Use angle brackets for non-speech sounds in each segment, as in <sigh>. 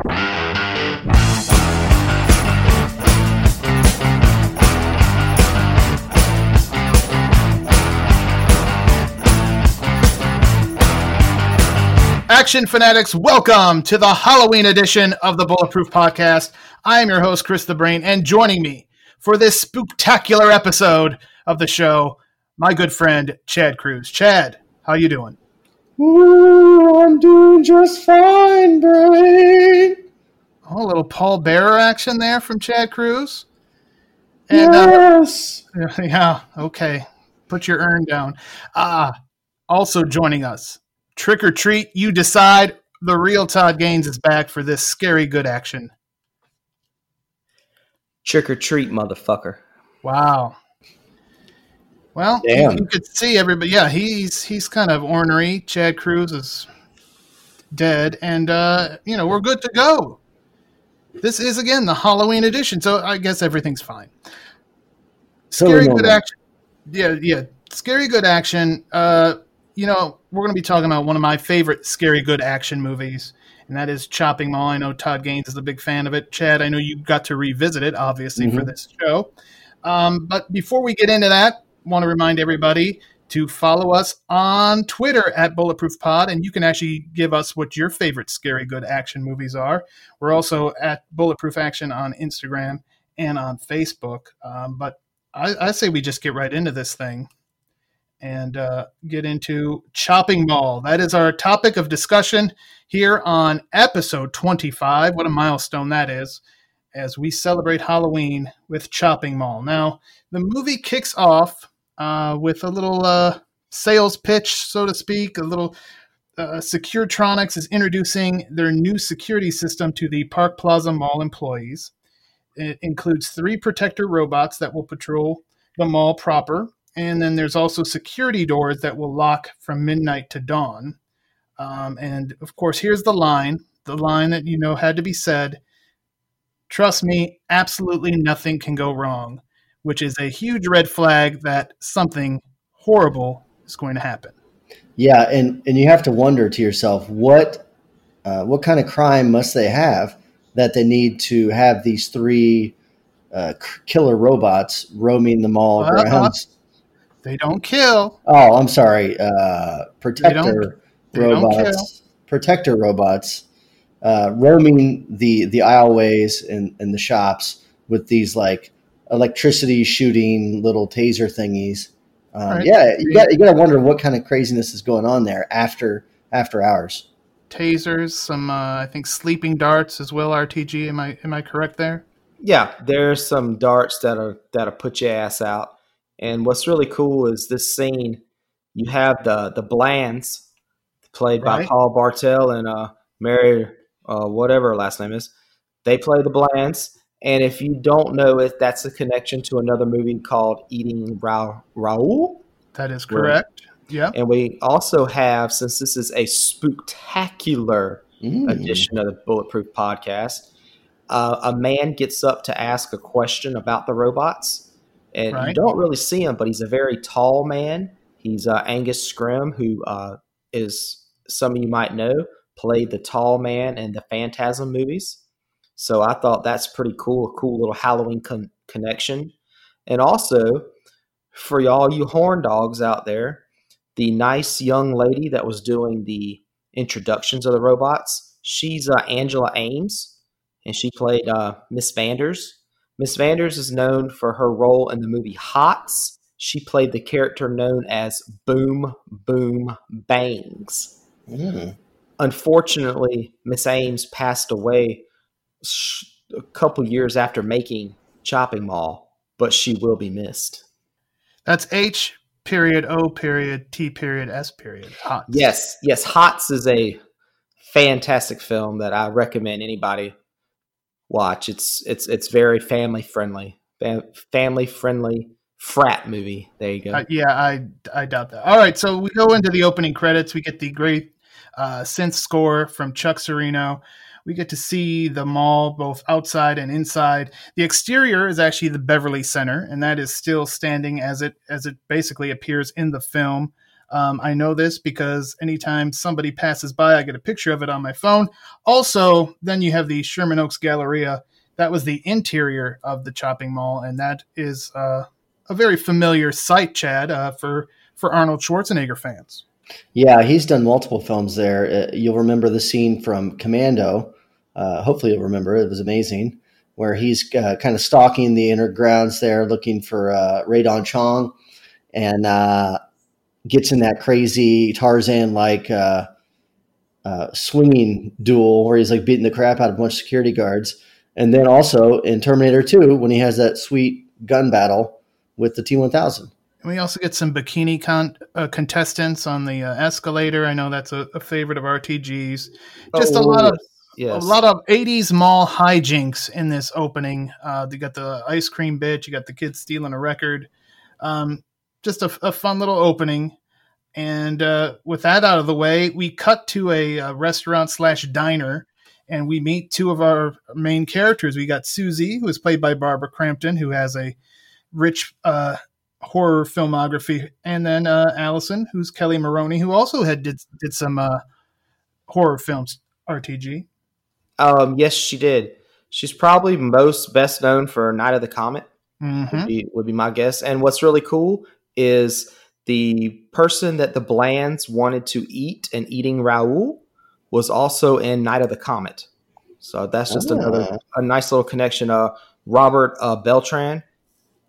Action fanatics, welcome to the Halloween edition of the Bulletproof Podcast. I am your host, Chris the Brain, and joining me for this spectacular episode of the show, my good friend Chad Cruz. Chad, how you doing? Ooh, I'm doing just fine, Brain. Oh, a little Paul Bearer action there from Chad Cruz. And, yes. Uh, <laughs> yeah. Okay. Put your urn down. Ah. Uh, also joining us, Trick or treat, you decide. The real Todd Gaines is back for this scary good action. Trick or treat, motherfucker. Wow. Well, you, you, could see everybody. Yeah, he's he's kind of ornery. Chad Cruz is dead, and uh, you know we're good to go. This is again the Halloween edition, so I guess everything's fine. Scary good action. Yeah, yeah. Scary good action. Uh, you know, we're going to be talking about one of my favorite scary good action movies, and that is Chopping Mall. I know Todd Gaines is a big fan of it. Chad, I know you got to revisit it, obviously, mm-hmm. for this show. Um, but before we get into that, want to remind everybody to follow us on Twitter at Bulletproof Pod, and you can actually give us what your favorite scary good action movies are. We're also at Bulletproof Action on Instagram and on Facebook. Um, but I, I say we just get right into this thing and uh, get into Chopping Mall. That is our topic of discussion here on episode 25. What a milestone that is as we celebrate Halloween with Chopping Mall. Now, the movie kicks off with a little uh, sales pitch, so to speak, a little. Uh, Securetronics is introducing their new security system to the Park Plaza Mall employees. It includes three protector robots that will patrol the mall proper, and then there's also security doors that will lock from midnight to dawn. Um, and of course, here's the line the line that you know had to be said trust me, absolutely nothing can go wrong, which is a huge red flag that something horrible is going to happen. Yeah, and, and you have to wonder to yourself what uh, what kind of crime must they have that they need to have these three uh, killer robots roaming the mall uh, grounds? They don't kill. Oh, I'm sorry. Uh, protector they they robots. Protector robots uh, roaming the the aisleways and, and the shops with these like electricity shooting little taser thingies. Um, right. Yeah, you got you got to wonder what kind of craziness is going on there after after hours. Tasers, some uh, I think sleeping darts as well. RTG, am I am I correct there? Yeah, there's some darts that are that'll put your ass out. And what's really cool is this scene. You have the the Blands, played right. by Paul Bartel and uh, Mary, uh, whatever her last name is. They play the Blands, and if you don't know it, that's a connection to another movie called Eating Ra- Raoul. That is correct. Yeah. And we also have, since this is a spectacular mm. edition of the Bulletproof Podcast, uh, a man gets up to ask a question about the robots and right. you don't really see him, but he's a very tall man. He's uh, Angus Scrimm, who uh, is some of you might know, played the tall man in the Phantasm movies. So I thought that's pretty cool, a cool little Halloween con- connection. And also, for y'all you horn dogs out there, the nice young lady that was doing the introductions of the robots, she's uh, Angela Aames, and she played uh, Miss Vanders Miss Vanders is known for her role in the movie Hots. She played the character known as Boom Boom Bangs. Mm. Unfortunately, Miss Aames passed away a couple years after making Chopping Mall, but she will be missed. That's H period O period T period S period. Hots. Yes, yes. Hots is a fantastic film that I recommend anybody watch. It's it's it's very family friendly, family friendly frat movie. There you go. Uh, yeah, I I doubt that. All right, so we go into the opening credits. We get the great uh, synth score from Chuck Cirino. We get to see the mall both outside and inside. The exterior is actually the Beverly Center, and that is still standing as it as it basically appears in the film. Um, I know this because anytime somebody passes by, I get a picture of it on my phone. Also, then you have the Sherman Oaks Galleria. That was the interior of the Chopping Mall, and that is uh, a very familiar sight, Chad, uh, for for Arnold Schwarzenegger fans. Yeah, he's done multiple films there. Uh, you'll remember the scene from Commando. Uh, hopefully, you'll remember it was amazing, where he's uh, kind of stalking the inner grounds there, looking for uh, Rae Dawn Chong, and uh, gets in that crazy Tarzan like uh, swinging duel where he's like beating the crap out of a bunch of security guards. And then also in Terminator 2, when he has that sweet gun battle with the T 1000. And we also get some bikini con- uh, contestants on the uh, escalator. I know that's a, a favorite of RTG's. Just oh, a lot of yes. a lot of '80s mall hijinks in this opening. Uh, you got the ice cream bitch. You got the kids stealing a record. Um, just a, a, fun little opening. And uh, with that out of the way, we cut to a, a restaurant slash diner, and we meet two of our main characters. We got Susie, who is played by Barbara Crampton, who has a rich uh, horror filmography, and then uh, Allison, who's Kelly Maroney, who also had did did some uh, horror films. RTG. Um, yes, she did. She's probably most best known for Night of the Comet. Mm-hmm. Would, be, would be my guess. And what's really cool is the person that the Blands wanted to eat and eating Raoul was also in Night of the Comet. So that's just oh. another a nice little connection. Uh, Robert uh, Beltran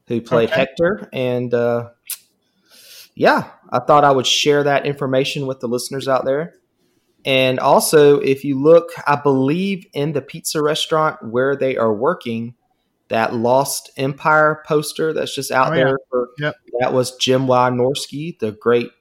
who played okay. Hector. And uh, yeah, I thought I would share that information with the listeners out there. And also, if you look, I believe in the pizza restaurant where they are working, that Lost Empire poster that's just out oh, there. Yeah. For, yep. That was Jim Wynorski, the great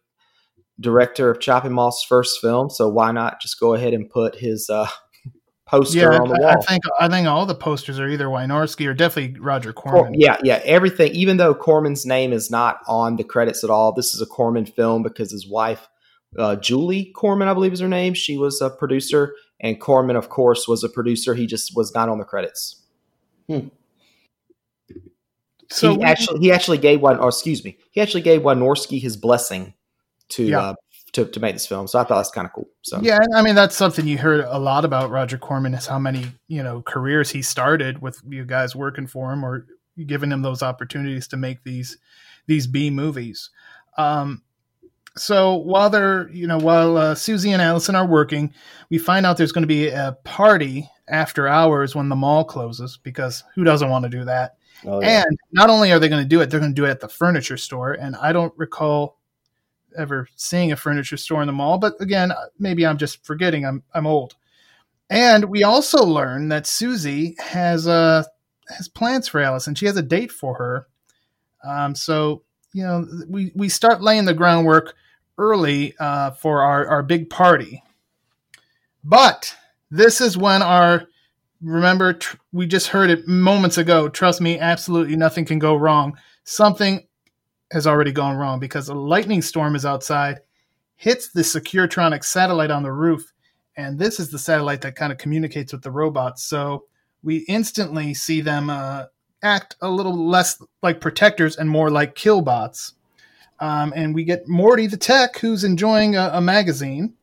director of Chopping Mall's first film. So why not just go ahead and put his uh, <laughs> poster yeah, on the wall. I think I think all the posters are either Wynorski or definitely Roger Corman. yeah, yeah, everything. Even though Corman's name is not on the credits at all, this is a Corman film because his wife, uh, Julie Corman, I believe is her name. She was a producer, and Corman, of course, was a producer. He just was not on the credits. Hmm. So he actually he actually gave one, or excuse me, he actually gave Wynorski his blessing to yeah. uh, to, to make this film. So I thought that's kind of cool. So yeah, I mean that's something you heard a lot about Roger Corman is how many you know careers he started with you guys working for him or giving him those opportunities to make these these B movies. Um, so while they're you know while uh, Susie and Allison are working, we find out there's going to be a party after hours when the mall closes because who doesn't want to do that? Oh, yeah. And not only are they going to do it, they're going to do it at the furniture store. And I don't recall ever seeing a furniture store in the mall. But again, maybe I'm just forgetting. I'm I'm old. And we also learn that Susie has uh has plans for Allison. she has a date for her. Um, so you know, we we start laying the groundwork early uh, for our our big party. But this is when our remember tr- we just heard it moments ago. Trust me, absolutely nothing can go wrong. Something has already gone wrong because a lightning storm is outside, hits the Securtronic satellite on the roof, and this is the satellite that kind of communicates with the robots. So we instantly see them uh, act a little less like protectors and more like killbots. Um, and we get Morty the tech, who's enjoying a, a, magazine,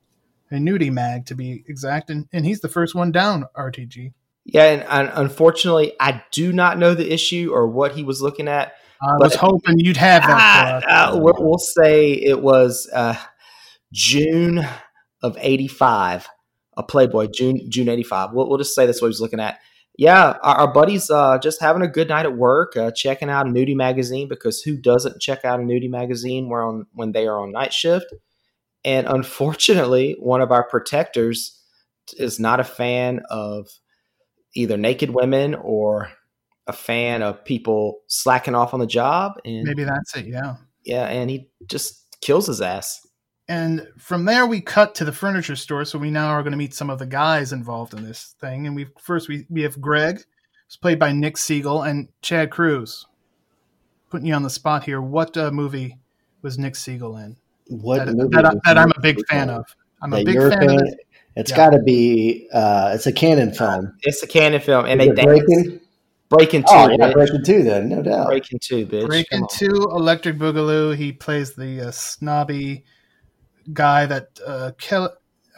a nudie mag to be exact, and, and he's the first one down. RTG. Yeah, and, and unfortunately, I do not know the issue or what he was looking at. I was hoping you'd have that. Uh, we'll, we'll, say it was uh, June of '85. A Playboy, June June '85. We'll, we'll, just say that's what he was looking at. Yeah, our, our buddies uh, just having a good night at work, uh, checking out a nudie magazine because who doesn't check out a nudie magazine when on when they are on night shift? And <laughs> unfortunately, one of our protectors is not a fan of either naked women or a fan of people slacking off on the job and maybe that's it yeah yeah and he just kills his ass and from there we cut to the furniture store. So we now are going to meet some of the guys involved in this thing. And we first we we have Greg, who's played by Nick Segal, and Chad Cruz. Putting you on the spot here. What uh, movie was Nick Segal in? What that, that, that I'm a big fan of. I'm a big fan. Of it. It's yeah. got to be. Uh, it's a Cannon film. It's a Cannon film, and Is they dance. Breaking two. Oh, yeah, Breaking two, then no doubt. Breaking two, bitch. Breaking two, Electric Boogaloo. He plays the uh, snobby guy that uh, Kelly,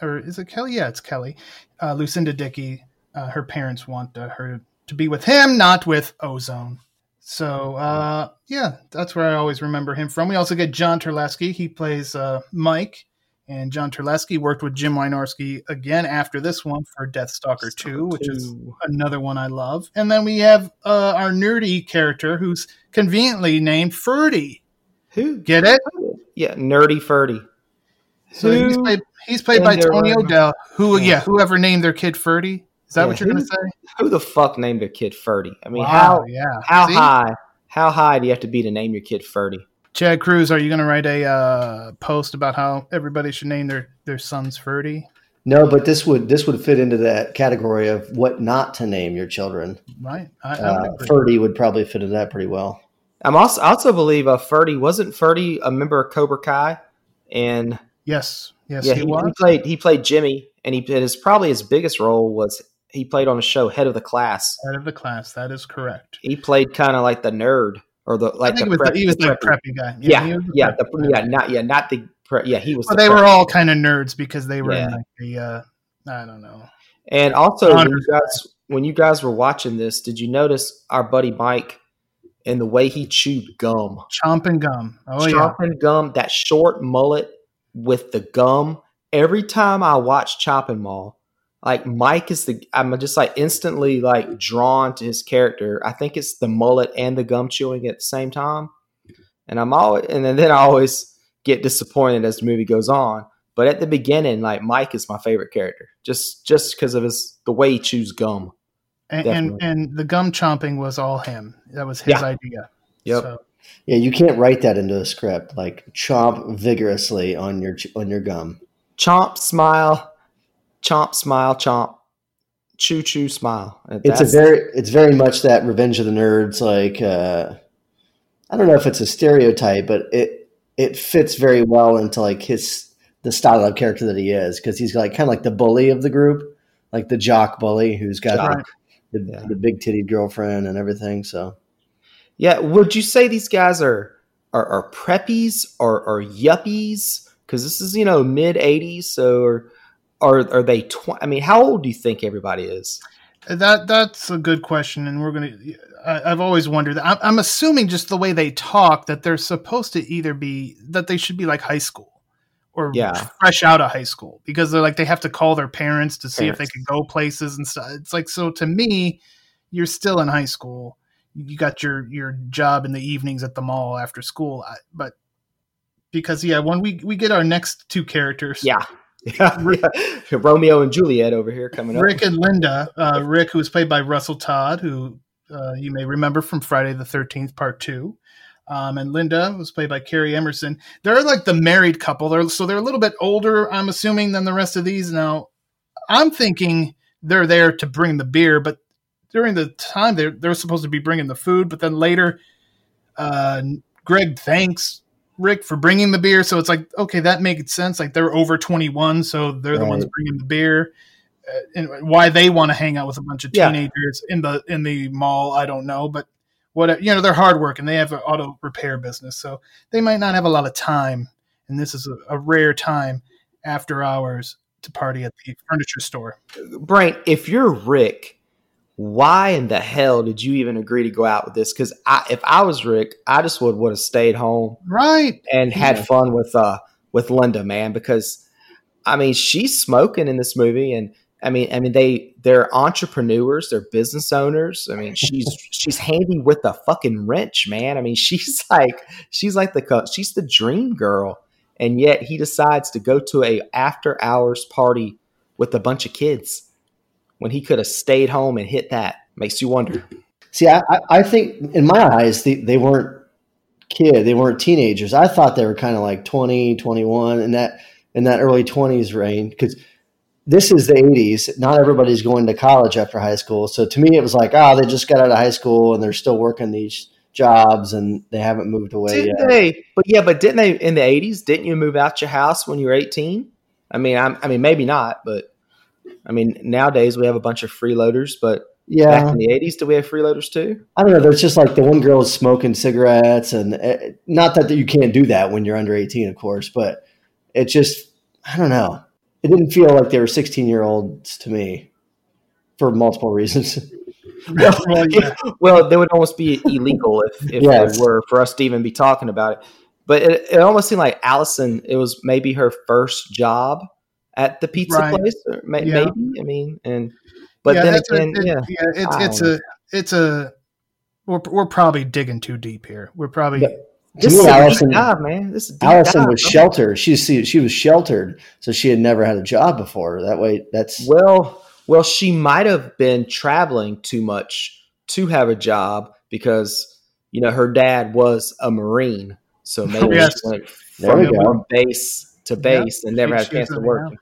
or is it Kelly? Yeah, it's Kelly. Uh, Lucinda Dickey. Uh, her parents want uh, her to be with him, not with Ozone. So uh, yeah, that's where I always remember him from. We also get John Terlesky. He plays uh, Mike and John Terlesky worked with Jim Wynorski again after this one for Death Stalker 2, which is another one I love. And then we have uh, our nerdy character who's conveniently named Ferdy. Who? Get it? Yeah, Nerdy Ferdy. So who he's played, he's played by Tony O'Dell. Who, yeah. yeah. whoever named their kid Ferdy. Is that yeah, what you're going to say? Who the fuck named their kid Ferdy? I mean, wow, how yeah. how See? high how high do you have to be to name your kid Ferdy? Chad Cruz, are you going to write a uh, post about how everybody should name their their sons Ferdy? No, but this would this would fit into that category of what not to name your children. Right, I, I uh, Ferdy would probably fit into that pretty well. I'm also I also believe uh, Ferdy wasn't Ferdy a member of Cobra Kai, and yes, yes, yeah, he, he, he played he played Jimmy, and he his probably his biggest role was he played on a show Head of the Class. Head of the Class, that is correct. He played kind of like the nerd or the like. I think the was the, he was the preppy guy. Yeah, yeah, yeah, the, yeah, not yeah, not the yeah. He was. Well, the they were all kind of nerds because they were yeah. like the uh, I don't know. And also, when you guys when you guys were watching this, did you notice our buddy Mike and the way he chewed gum, chomping gum, oh chomping yeah. gum, that short mullet with the gum. Every time I watch Chopping Mall, like Mike is the I'm just like instantly like drawn to his character. I think it's the mullet and the gum chewing at the same time. And I'm always and then, I always get disappointed as the movie goes on. But at the beginning, like Mike is my favorite character, just just because of his the way he chews gum. And, and, and the gum chomping was all him. That was his yeah. idea. Yep. So. Yeah, you can't write that into a script. Like chomp vigorously on your on your gum. Chomp, smile, chomp, smile, chomp, choo choo, smile. It's a very, it's very much that Revenge of the Nerds. Like, uh, I don't know if it's a stereotype, but it it fits very well into like his the style of character that he is because he's like kind of like the bully of the group, like the jock bully who's got the, the, yeah. the big titty girlfriend and everything. So, yeah, would you say these guys are are, are preppies or, or yuppies? Because this is you know mid '80s, so are are they? Tw- I mean, how old do you think everybody is? That that's a good question, and we're gonna. I, have always wondered that. I'm, I'm, assuming just the way they talk that they're supposed to either be that they should be like high school or yeah. fresh out of high school because they're like they have to call their parents to see parents. if they can go places and stuff. It's like so to me, you're still in high school. You got your your job in the evenings at the mall after school, but because yeah, when we we get our next two characters, yeah, yeah, yeah. <laughs> Romeo and Juliet over here coming up. Rick and Linda. Uh, Rick, who was played by Russell Todd, who uh, you may remember from Friday the Thirteenth Part Two, um, and Linda was played by Karrie Emerson. They're like the married couple. They're so they're a little bit older, I'm assuming, than the rest of these. Now, I'm thinking they're there to bring the beer, but during the time they're they're supposed to be bringing the food. But then later, uh, Greg thanks Rick for bringing the beer. So it's like, okay, that makes sense. Like they're over 21, so they're right. the ones bringing the beer. Uh, and why they want to hang out with a bunch of teenagers yeah. in the in the mall, I don't know. But what you know, they're hard work and they have an auto repair business, so they might not have a lot of time. And this is a, a rare time after hours to party at the furniture store. Brian, if you're Rick why in the hell did you even agree to go out with this? Because if I was Rick, I just would would have stayed home, right, and had yeah. fun with uh with Linda, man. Because I mean, she's smoking in this movie, and I mean, I mean they they're entrepreneurs, they're business owners. I mean, she's <laughs> she's handy with the fucking wrench, man. I mean, <laughs> she's like she's like the she's the dream girl, and yet he decides to go to a after hours party with a bunch of kids when he could have stayed home and hit that. Makes you wonder. See, I, I think in my eyes, they, they weren't kid. They weren't teenagers. I thought they were kind of like 20, 21 in that in that early 20s range because this is the 80s. Not everybody's going to college after high school. So to me, it was like, oh, they just got out of high school and they're still working these jobs and they haven't moved away didn't yet. They? But yeah, but didn't they in the 80s? Didn't you move out your house when you were 18? I mean, I'm, I mean, maybe not, but I mean, nowadays we have a bunch of freeloaders, but yeah. Back in the 80s, do we have freeloaders too? I don't know. There's just like the one girl is smoking cigarettes, and it, eh, not that you can't do that when you're under 18, of course, but it just, I don't know. It didn't feel like they were 16 year olds to me for multiple reasons. well, <laughs> yeah. well, they would almost be illegal if, if yes. were for us to even be talking about it. But it, it almost seemed like Allison, it was maybe her first job at the pizza right. place, or may, yeah. maybe. I mean, and but yeah, then again, a, it, yeah, yeah, it's it's a it's a we're we're probably digging too deep here. We're probably. But, this is Allison, dive, man. This is Allison dive. was sheltered. She she was sheltered, so she had never had a job before. That way, that's well, well, she might have been traveling too much to have a job because you know her dad was a marine, so <laughs> maybe yes. she went from base to base yep. and never she, had a chance to work.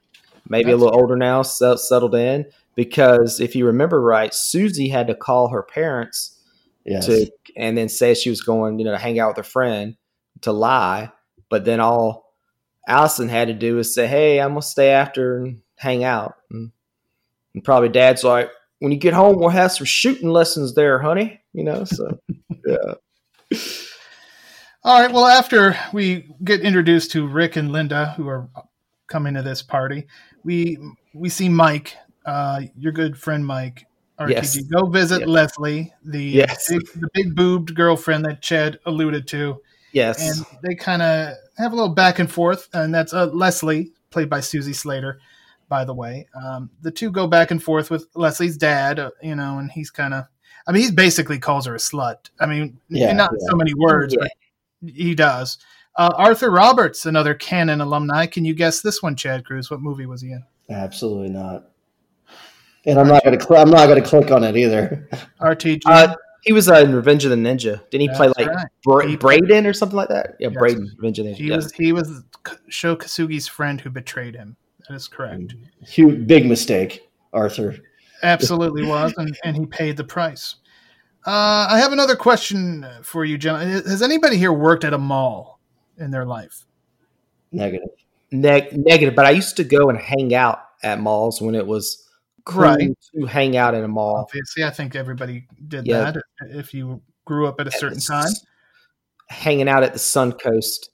Maybe that's a little older now, settled in because if you remember right, Susie had to call her parents yes. to and then say she was going, you know, to hang out with her friend to lie. But then all Allison had to do was say, "Hey, I'm gonna stay after and hang out." And, and probably Dad's like, "When you get home, we'll have some shooting lessons there, honey." You know, so <laughs> yeah. All right. Well, after we get introduced to Rick and Linda, who are coming to this party, we we see Mike uh, your good friend Mike RTG. Yes. Go visit yes. Leslie, the yes. big, the big boobed girlfriend that Chad alluded to. Yes, and they kind of have a little back and forth, and that's uh, Leslie, played by Suzee Slater. By the way, um, the two go back and forth with Leslie's dad, uh, you know, and he's kind of, I mean, he basically calls her a slut. I mean, yeah, not yeah. so many words, yeah. but he does. Uh, Arthur Roberts, another Cannon alumni. Can you guess this one, Chad Cruz? What movie was he in? Absolutely not and I'm not gonna cl- I'm not gonna click on it either. RTG. Uh, he was uh, in Revenge of the Ninja. Didn't he That's play like right. Bra- Braden or something like that? Yeah, yes. Braden. Revenge of the Ninja. He was he was Sho Kosugi's friend who betrayed him. That is correct. Huge, big mistake, Arthur. Absolutely was, and, and he paid the price. Uh, I have another question for you, gentlemen. Has anybody here worked at a mall in their life? Negative. Ne- negative. But I used to go and hang out at malls when it was cool right. to hang out in a mall. Obviously, I think everybody did yeah. that if you grew up at a certain time. Hanging out at the Suncoast,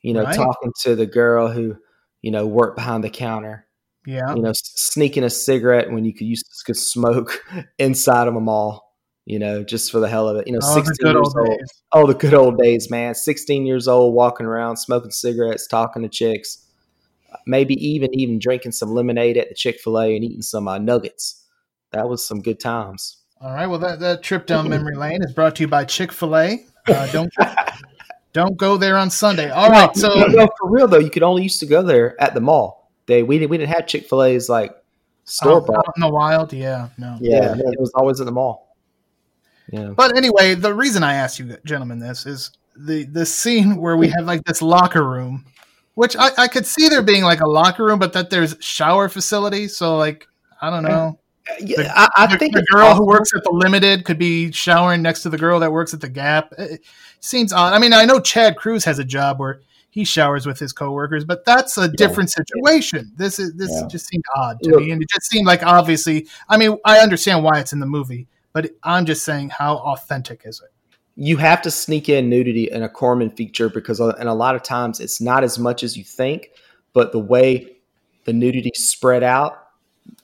you know, right. talking to the girl who, you know, worked behind the counter. Yeah. You know, sneaking a cigarette when you could use could smoke <laughs> inside of a mall, you know, just for the hell of it. You know, oh, 16 years old. Days. Oh, the good old days, man. 16 years old, walking around, smoking cigarettes, talking to chicks maybe even even drinking some lemonade at the Chick Fil A and eating some uh, nuggets. That was some good times. All right. Well, that, that trip down <laughs> memory lane is brought to you by Chick Fil A. Uh, don't <laughs> don't go there on Sunday. All right. So no, for real though, you could only used to go there at the mall. They we did we didn't have Chick Fil A's like store bought in the wild. Yeah. No. Yeah, yeah, it was always in the mall. Yeah. But anyway, the reason I asked you gentlemen this is the the scene where we have like this locker room which I, I could see there being like a locker room, but that there's shower facility. So like I don't know. Uh, yeah, the, I, I the, think the girl who works at the limited could be showering next to the girl that works at the Gap. It seems odd. I mean, I know Chad Cruz has a job where he showers with his coworkers, but that's a different situation. This is this yeah. just seemed odd to me, and it just seemed like obviously. I mean, I understand why it's in the movie, but I'm just saying, how authentic is it? you have to sneak in nudity in a Corman feature because, uh, and a lot of times it's not as much as you think, but the way the nudity spread out,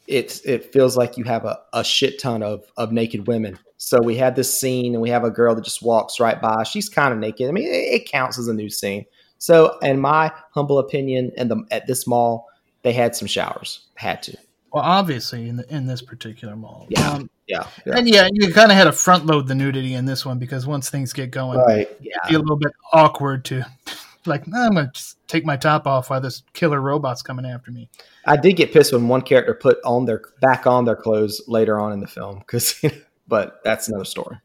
it it feels like you have a, a shit ton of of naked women. So we have this scene, and we have a girl that just walks right by. She's kind of naked. I mean, it, it counts as a new scene. So, in my humble opinion, and the at this mall, they had some showers. Had to. Well, obviously, in the, in this particular mall. Yeah. Um, yeah, yeah. And yeah, you kind of had to front load the nudity in this one because once things get going, right. yeah, be a little bit awkward to <laughs> like, nah, I'm gonna just take my top off while this killer robot's coming after me. I did get pissed when one character put on their back on their clothes later on in the film because, <laughs> but that's another story.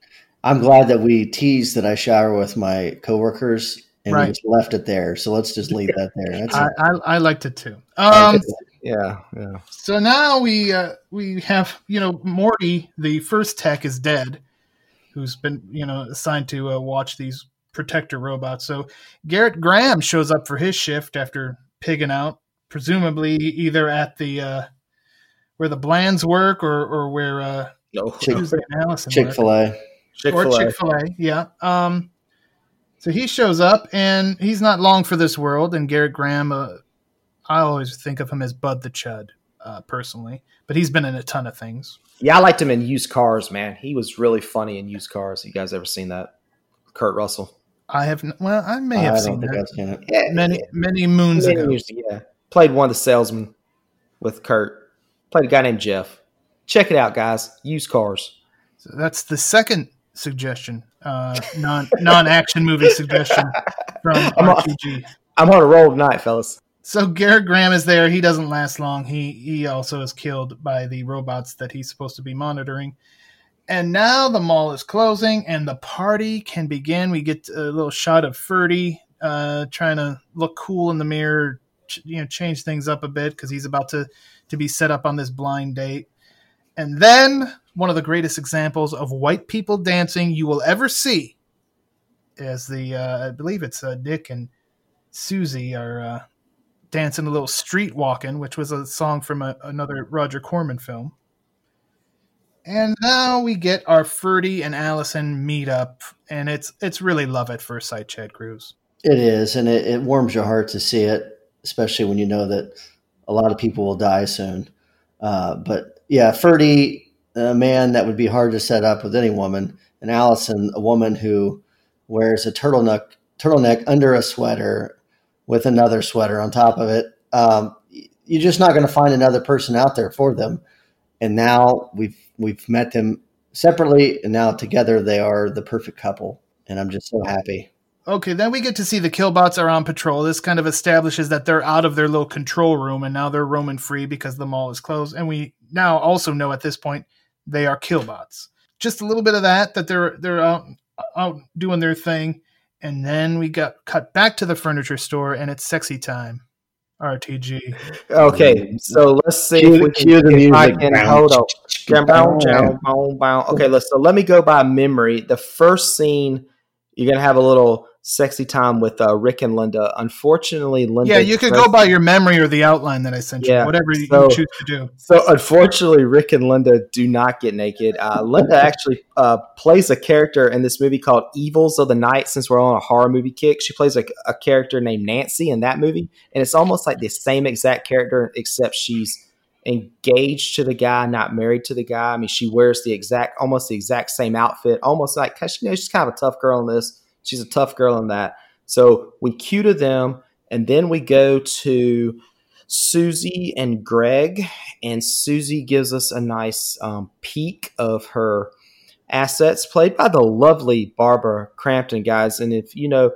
I'm glad that we teased that I shower with my coworkers and right. we just left it there. So let's just leave that there. I, I, I, liked it too. Um, yeah, yeah. So now we uh, we have you know Morty, the first tech, is dead, who's been you know assigned to uh, watch these protector robots. So Garrett Graham shows up for his shift after pigging out, presumably either at the uh, where the Blands work or or where uh, no Chick Fil A. Or Chick Fil A, yeah. Um, so he shows up, and he's not long for this world. And Garrett Graham, uh, I always think of him as Bud the Chud, uh, personally, but he's been in a ton of things. Yeah, I liked him in Used Cars, man. He was really funny in Used Cars. You guys ever seen that? Kurt Russell. I have. Well, I may have I seen that. Seen it. Yeah, many many moons many ago. Years, yeah, played one of the salesmen with Kurt. Played a guy named Jeff. Check it out, guys. Used Cars. So that's the second suggestion, uh, non non action movie suggestion <laughs> from I'm RTG. On, I'm on a roll tonight, fellas. So Garrett Graham is there. He doesn't last long. He he also is killed by the robots that he's supposed to be monitoring. And now the mall is closing, and the party can begin. We get a little shot of Ferdy uh, trying to look cool in the mirror, you know, change things up a bit because he's about to to be set up on this blind date. And then one of the greatest examples of white people dancing you will ever see as the uh, I believe it's uh, Nick and Susie are uh, dancing a little street walking, which was a song from a, another Roger Corman film. And now we get our Ferdy and Allison meet up, and it's it's really love at first sight, Chad Cruz. It is, and it, it warms your heart to see it, especially when you know that a lot of people will die soon. Uh, but yeah, Ferdy a man that would be hard to set up with any woman, and Allison, a woman who wears a turtleneck turtleneck under a sweater with another sweater on top of it. Um, you're just not going to find another person out there for them. And now we've we've met them separately, and now together they are the perfect couple. And I'm just so happy. Okay, then we get to see the killbots are on patrol. This kind of establishes that they're out of their little control room and now they're roaming free because the mall is closed. And we now also know at this point they are killbots. Just a little bit of that that they're they're out out doing their thing, and then we got cut back to the furniture store, and it's sexy time. RTG. Okay, mm-hmm. so let's see cue, if we can, the music. I can hold on. Okay, let's so let me go by memory. The first scene, you're gonna have a little sexy time with uh, Rick and Linda. Unfortunately, Linda. Yeah, you could go by your memory or the outline that I sent you, Yeah, whatever so, you choose to do. So, unfortunately, Rick and Linda do not get naked. Uh, Linda actually uh, plays a character in this movie called Evils of the Night. Since we're on a horror movie kick, she plays a, a character named Nancy in that movie, and it's almost like the same exact character, except she's engaged to the guy, not married to the guy. I mean, she wears the exact, almost the exact same outfit, almost like cause you know she's kind of a tough girl in this She's a tough girl in that. So we cue to them, and then we go to Susie and Greg, and Susie gives us a nice um, peek of her assets, played by the lovely Barbara Crampton, guys. And if you know,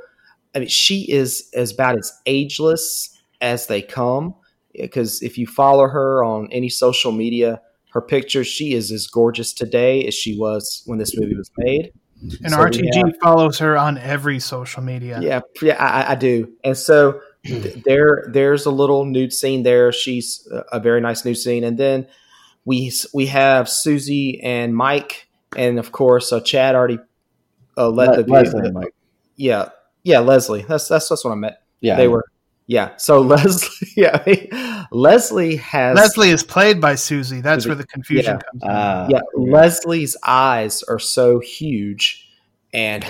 I mean, she is as about as ageless as they come. Because if you follow her on any social media, her pictures, she is as gorgeous today as she was when this movie was made. And so RTG follows her on every social media. Yeah, yeah, I, I do. And so th- <clears throat> there, there's a little nude scene there. She's a very nice nude scene, and then we we have Susie and Mike, and of course, uh, Chad already uh, let Le- the Leslie, Mike. Yeah, yeah, Leslie. That's that's that's what I meant. Yeah, they were. Yeah. So <laughs> Leslie, yeah, Leslie has Leslie is played by Susie. That's Susie. where the confusion yeah. comes. Uh, yeah, Leslie's eyes are so huge, and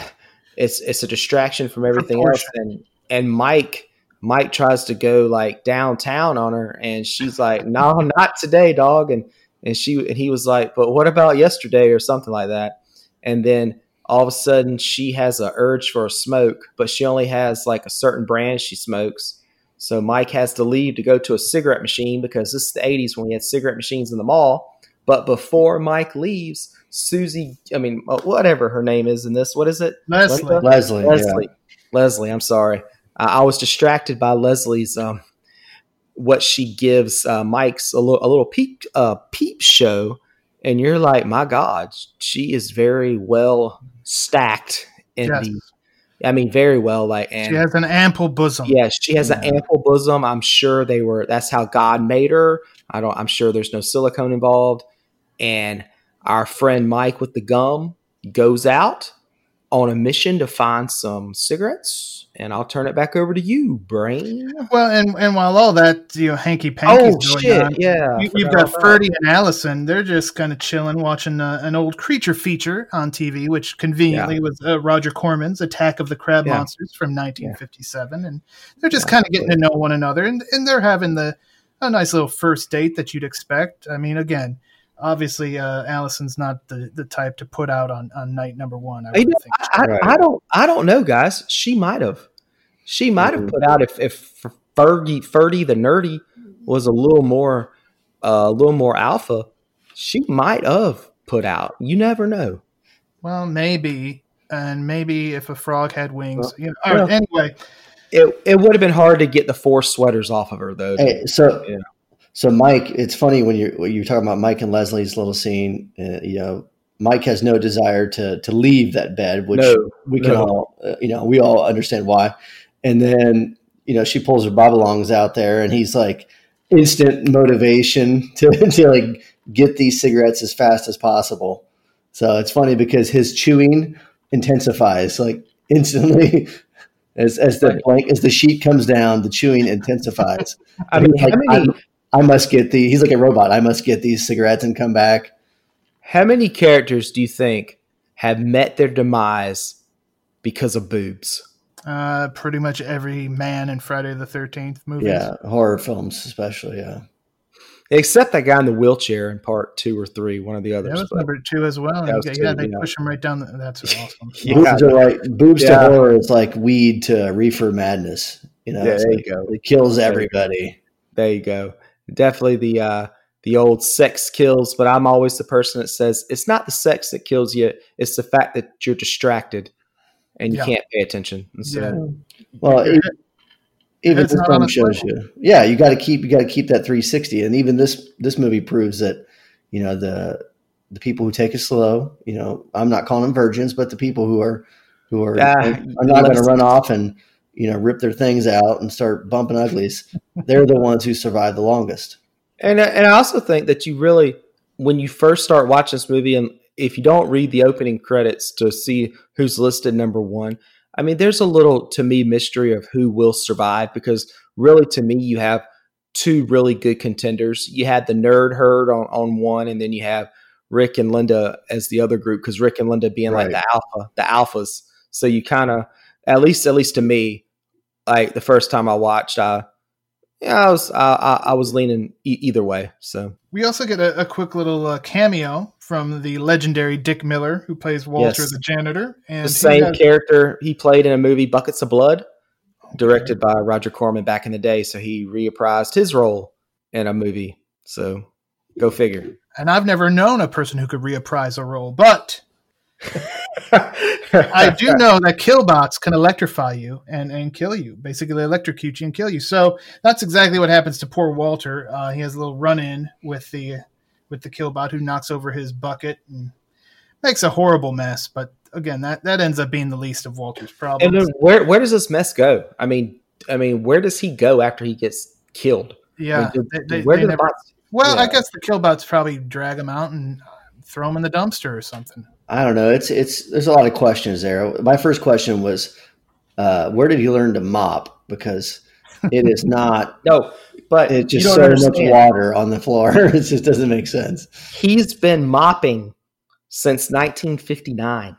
it's it's a distraction from everything else. And and Mike Mike tries to go like downtown on her, and she's like, "No, not today, dog." And and she and he was like, "But what about yesterday?" or something like that. And then all of a sudden, she has an urge for a smoke, but she only has like a certain brand she smokes so Mike has to leave to go to a cigarette machine because this is the 80s when we had cigarette machines in the mall. But before Mike leaves, Susie, I mean, uh, whatever her name is in this, what is it? Leslie. Leslie. Leslie. Yeah. Leslie. I'm sorry. I was distracted by Leslie's um, what she gives uh, Mike's a little a little peep uh, peep show, and you're like, my God, she is very well stacked in yes. the. I mean, very well. Like, and she has an ample bosom. Yes, she has yeah. an ample bosom. I'm sure they were. That's how God made her. I don't. I'm sure there's no silicone involved. And our friend Mike with the gum goes out on a mission to find some cigarettes, and I'll turn it back over to you, Brain. Well, and and while all that you know hanky panky oh, going shit, on, yeah, you, have got Ferdy and Allison. They're just kind of chilling, watching uh, an old creature feature on TV, which conveniently yeah. was uh, Roger Corman's Attack of the Crab yeah. Monsters from 1957, yeah. and they're just kind of getting to know one another, and and they're having the a nice little first date that you'd expect. I mean, again obviously uh, Allison's not the, the type to put out on, on night number one. I, you know, I, I, I, don't I don't know, guys. She might have. She might have mm-hmm. put out if if Fergie Ferdy the nerdy was a little more uh, a little more alpha. She might have put out. You never know. Well, maybe, and maybe if a frog had wings. Well, you know, all right, anyway. It, it would have been hard to get the four sweaters off of her though. Hey, so yeah. So Mike, it's funny when you're when you're talking about Mike and Leslie's little scene. Uh, you know, Mike has no desire to to leave that bed, which no, we can no. all uh, you know we all understand why. And then you know she pulls her bobalongs out there, and he's like instant motivation <laughs> to to like get these cigarettes as fast as possible. So it's funny because his chewing intensifies like instantly <laughs> as as the blank as the sheet comes down, the chewing intensifies. I mean, like, how many I must get the. He's like a robot. I must get these cigarettes and come back. How many characters do you think have met their demise because of boobs? Uh, pretty much every man in Friday the Thirteenth movies. Yeah, horror films especially. Yeah, except that guy in the wheelchair in part two or three, one of the others. That was number two as well. Yeah, two, they yeah. push him right down. The, that's <laughs> awesome. yeah. Boobs are like boobs yeah. to horror. It's like weed to reefer madness. You know, yeah, there like, you go. It kills everybody. There you go definitely the uh, the old sex kills, but I'm always the person that says it's not the sex that kills you; it's the fact that you're distracted and you yeah. can't pay attention. And so, yeah. well, even, even this film shows you, yeah, you got to keep you got to keep that 360, and even this this movie proves that you know the the people who take it slow. You know, I'm not calling them virgins, but the people who are who are uh, are not going to run off and you know, rip their things out and start bumping uglies, they're the ones who survive the longest. And and I also think that you really, when you first start watching this movie, and if you don't read the opening credits to see who's listed number one, I mean, there's a little to me mystery of who will survive because really, to me, you have two really good contenders. You had the nerd herd on on one, and then you have Rick and Linda as the other group because Rick and Linda being right. like the alpha, the alphas. So you kind of, at least at least to me, like the first time I watched, I yeah, I was I, I was leaning e- either way. So we also get a, a quick little uh, cameo from the legendary Dick Miller, who plays Walter yes. the janitor, and the same has- character he played in a movie Buckets of Blood, directed by Roger Corman back in the day. So he reappraised his role in a movie. So go figure. And I've never known a person who could reapprise a role, but <laughs> I do know that killbots can electrify you and, and kill you, basically electrocute you and kill you. So that's exactly what happens to poor Walter. Uh, he has a little run in with the with the killbot who knocks over his bucket and makes a horrible mess. But again, that, that ends up being the least of Walter's problems. And then where where does this mess go? I mean, I mean, where does he go after he gets killed? Yeah, they, they, where they never, bots, Well, yeah. I guess the killbots probably drag him out and throw him in the dumpster or something. I don't know. It's it's there's a lot of questions there. My first question was, uh, where did he learn to mop? Because it is <laughs> not. no, but it's just so understand. much water on the floor. <laughs> it just doesn't make sense. He's been mopping since 1959.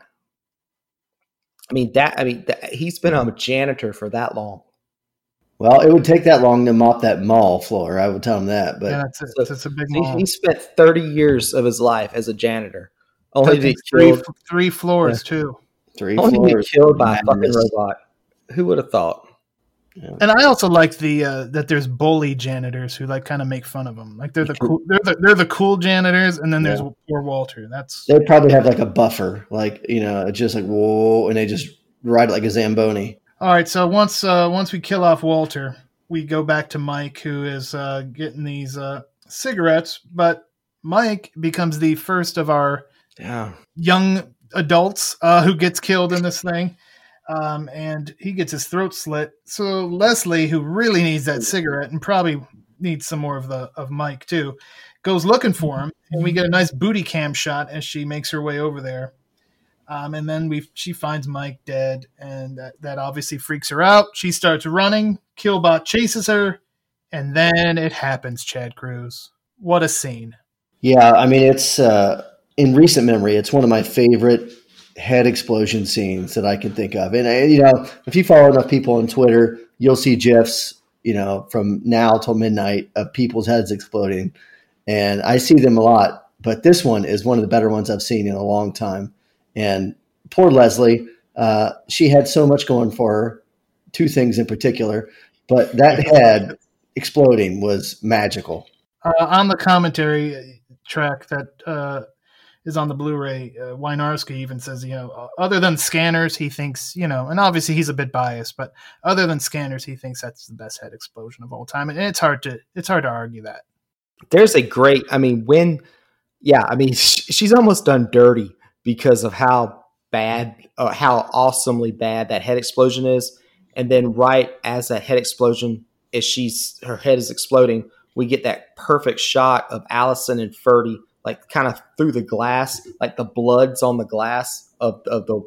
I mean that. I mean that, he's been a janitor for that long. Well, it would take that long to mop that mall floor. I would tell him that. But yeah, that's, a, so that's a big mall. He, he spent 30 years of his life as a janitor. Only to be three, killed. three floors yeah. too. Three Only floors. be killed by a fucking robot. Who would have thought? Yeah. And I also like the uh, that there's bully janitors who like kind of make fun of them. Like they're the cool, they're the, they're the cool janitors, and then there's yeah. poor Walter. That's they probably have like a buffer, like you know, just like whoa, and they just ride like a zamboni. All right, so once uh, once we kill off Walter, we go back to Mike, who is uh, getting these uh, cigarettes, but Mike becomes the first of our yeah. young adults uh, who gets killed in this thing. Um, and he gets his throat slit. So Leslie, who really needs that cigarette and probably needs some more of the of Mike too, goes looking for him, and we get a nice booty cam shot as she makes her way over there. Um, and then we she finds Mike dead, and that, that obviously freaks her out. She starts running. Killbot chases her, and then it happens. Chad Cruz, what a scene! Yeah, I mean it's uh, in recent memory, it's one of my favorite head explosion scenes that I can think of. And uh, you know, if you follow enough people on Twitter, you'll see gifs, you know, from now till midnight of people's heads exploding, and I see them a lot. But this one is one of the better ones I've seen in a long time. And poor Leslie, uh, she had so much going for her. Two things in particular, but that head exploding was magical. Uh, on the commentary track that uh, is on the Blu-ray. Uh, Wynorski even says, you know, other than scanners, he thinks, you know, and obviously he's a bit biased, but other than scanners, he thinks that's the best head explosion of all time, and it's hard to it's hard to argue that. There's a great, I mean, when, yeah, I mean, she's almost done dirty because of how bad, uh, how awesomely bad that head explosion is, and then right as that head explosion, as she's her head is exploding, we get that perfect shot of Allison and Ferdy like kind of through the glass, like the blood's on the glass of, of the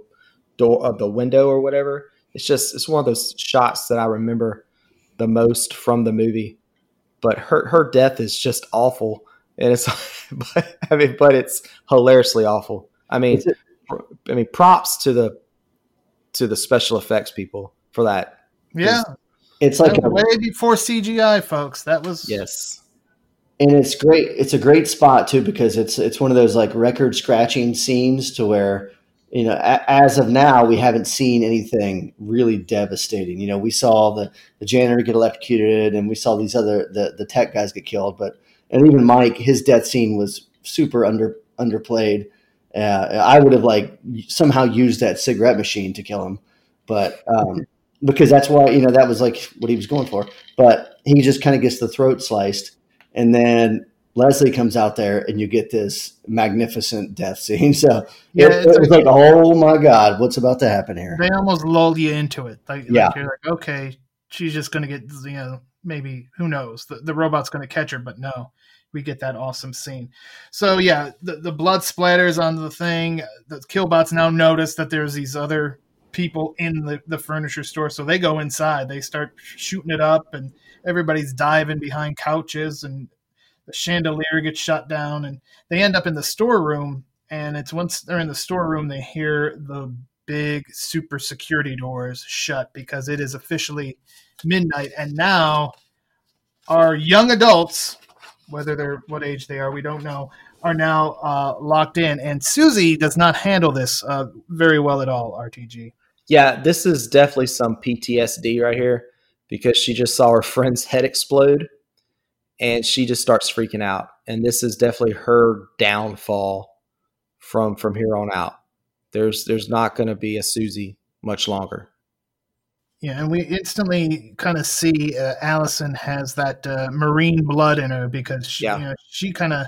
door of the window or whatever. It's just it's one of those shots that I remember the most from the movie. But her her death is just awful, and it's <laughs> but, I mean, but it's hilariously awful. I mean, I mean, props to the to the special effects people for that. Yeah, it's like a, way before CGI, folks. That was yes and it's great. It's a great spot too because it's it's one of those like record scratching scenes to where you know a, as of now we haven't seen anything really devastating. You know, we saw the the janitor get electrocuted, and we saw these other the the tech guys get killed, but and even Mike, his death scene was super under underplayed. Uh, I would have like somehow used that cigarette machine to kill him, but um, because that's why you know that was like what he was going for. But he just kind of gets the throat sliced and then Leslie comes out there, and you get this magnificent death scene. <laughs> So yeah, it, it's, like, oh my god, what's about to happen here? They almost lull you into it. Like, yeah, like you're like, okay, she's just gonna get, you know, maybe who knows? The, the robot's gonna catch her, but no, we get that awesome scene. So yeah, the, the blood splatters on the thing. The killbots now notice that there's these other people in the, the furniture store, so they go inside. They start shooting it up and everybody's diving behind couches and the chandelier gets shut down and they end up in the storeroom and it's once they're in the storeroom they hear the big super security doors shut because it is officially midnight. And now our young adults whether they're what age they are we don't know are now uh, locked in. And susie does not handle this uh, very well at all rtg yeah this is definitely some ptsd right here because she just saw her friend's head explode and she just starts freaking out. And this is definitely her downfall from from here on out. There's there's not going to be a Susie much longer. Yeah, and we instantly kind of see uh, Allison has that uh, marine blood in her because she, yeah. you know, she kind of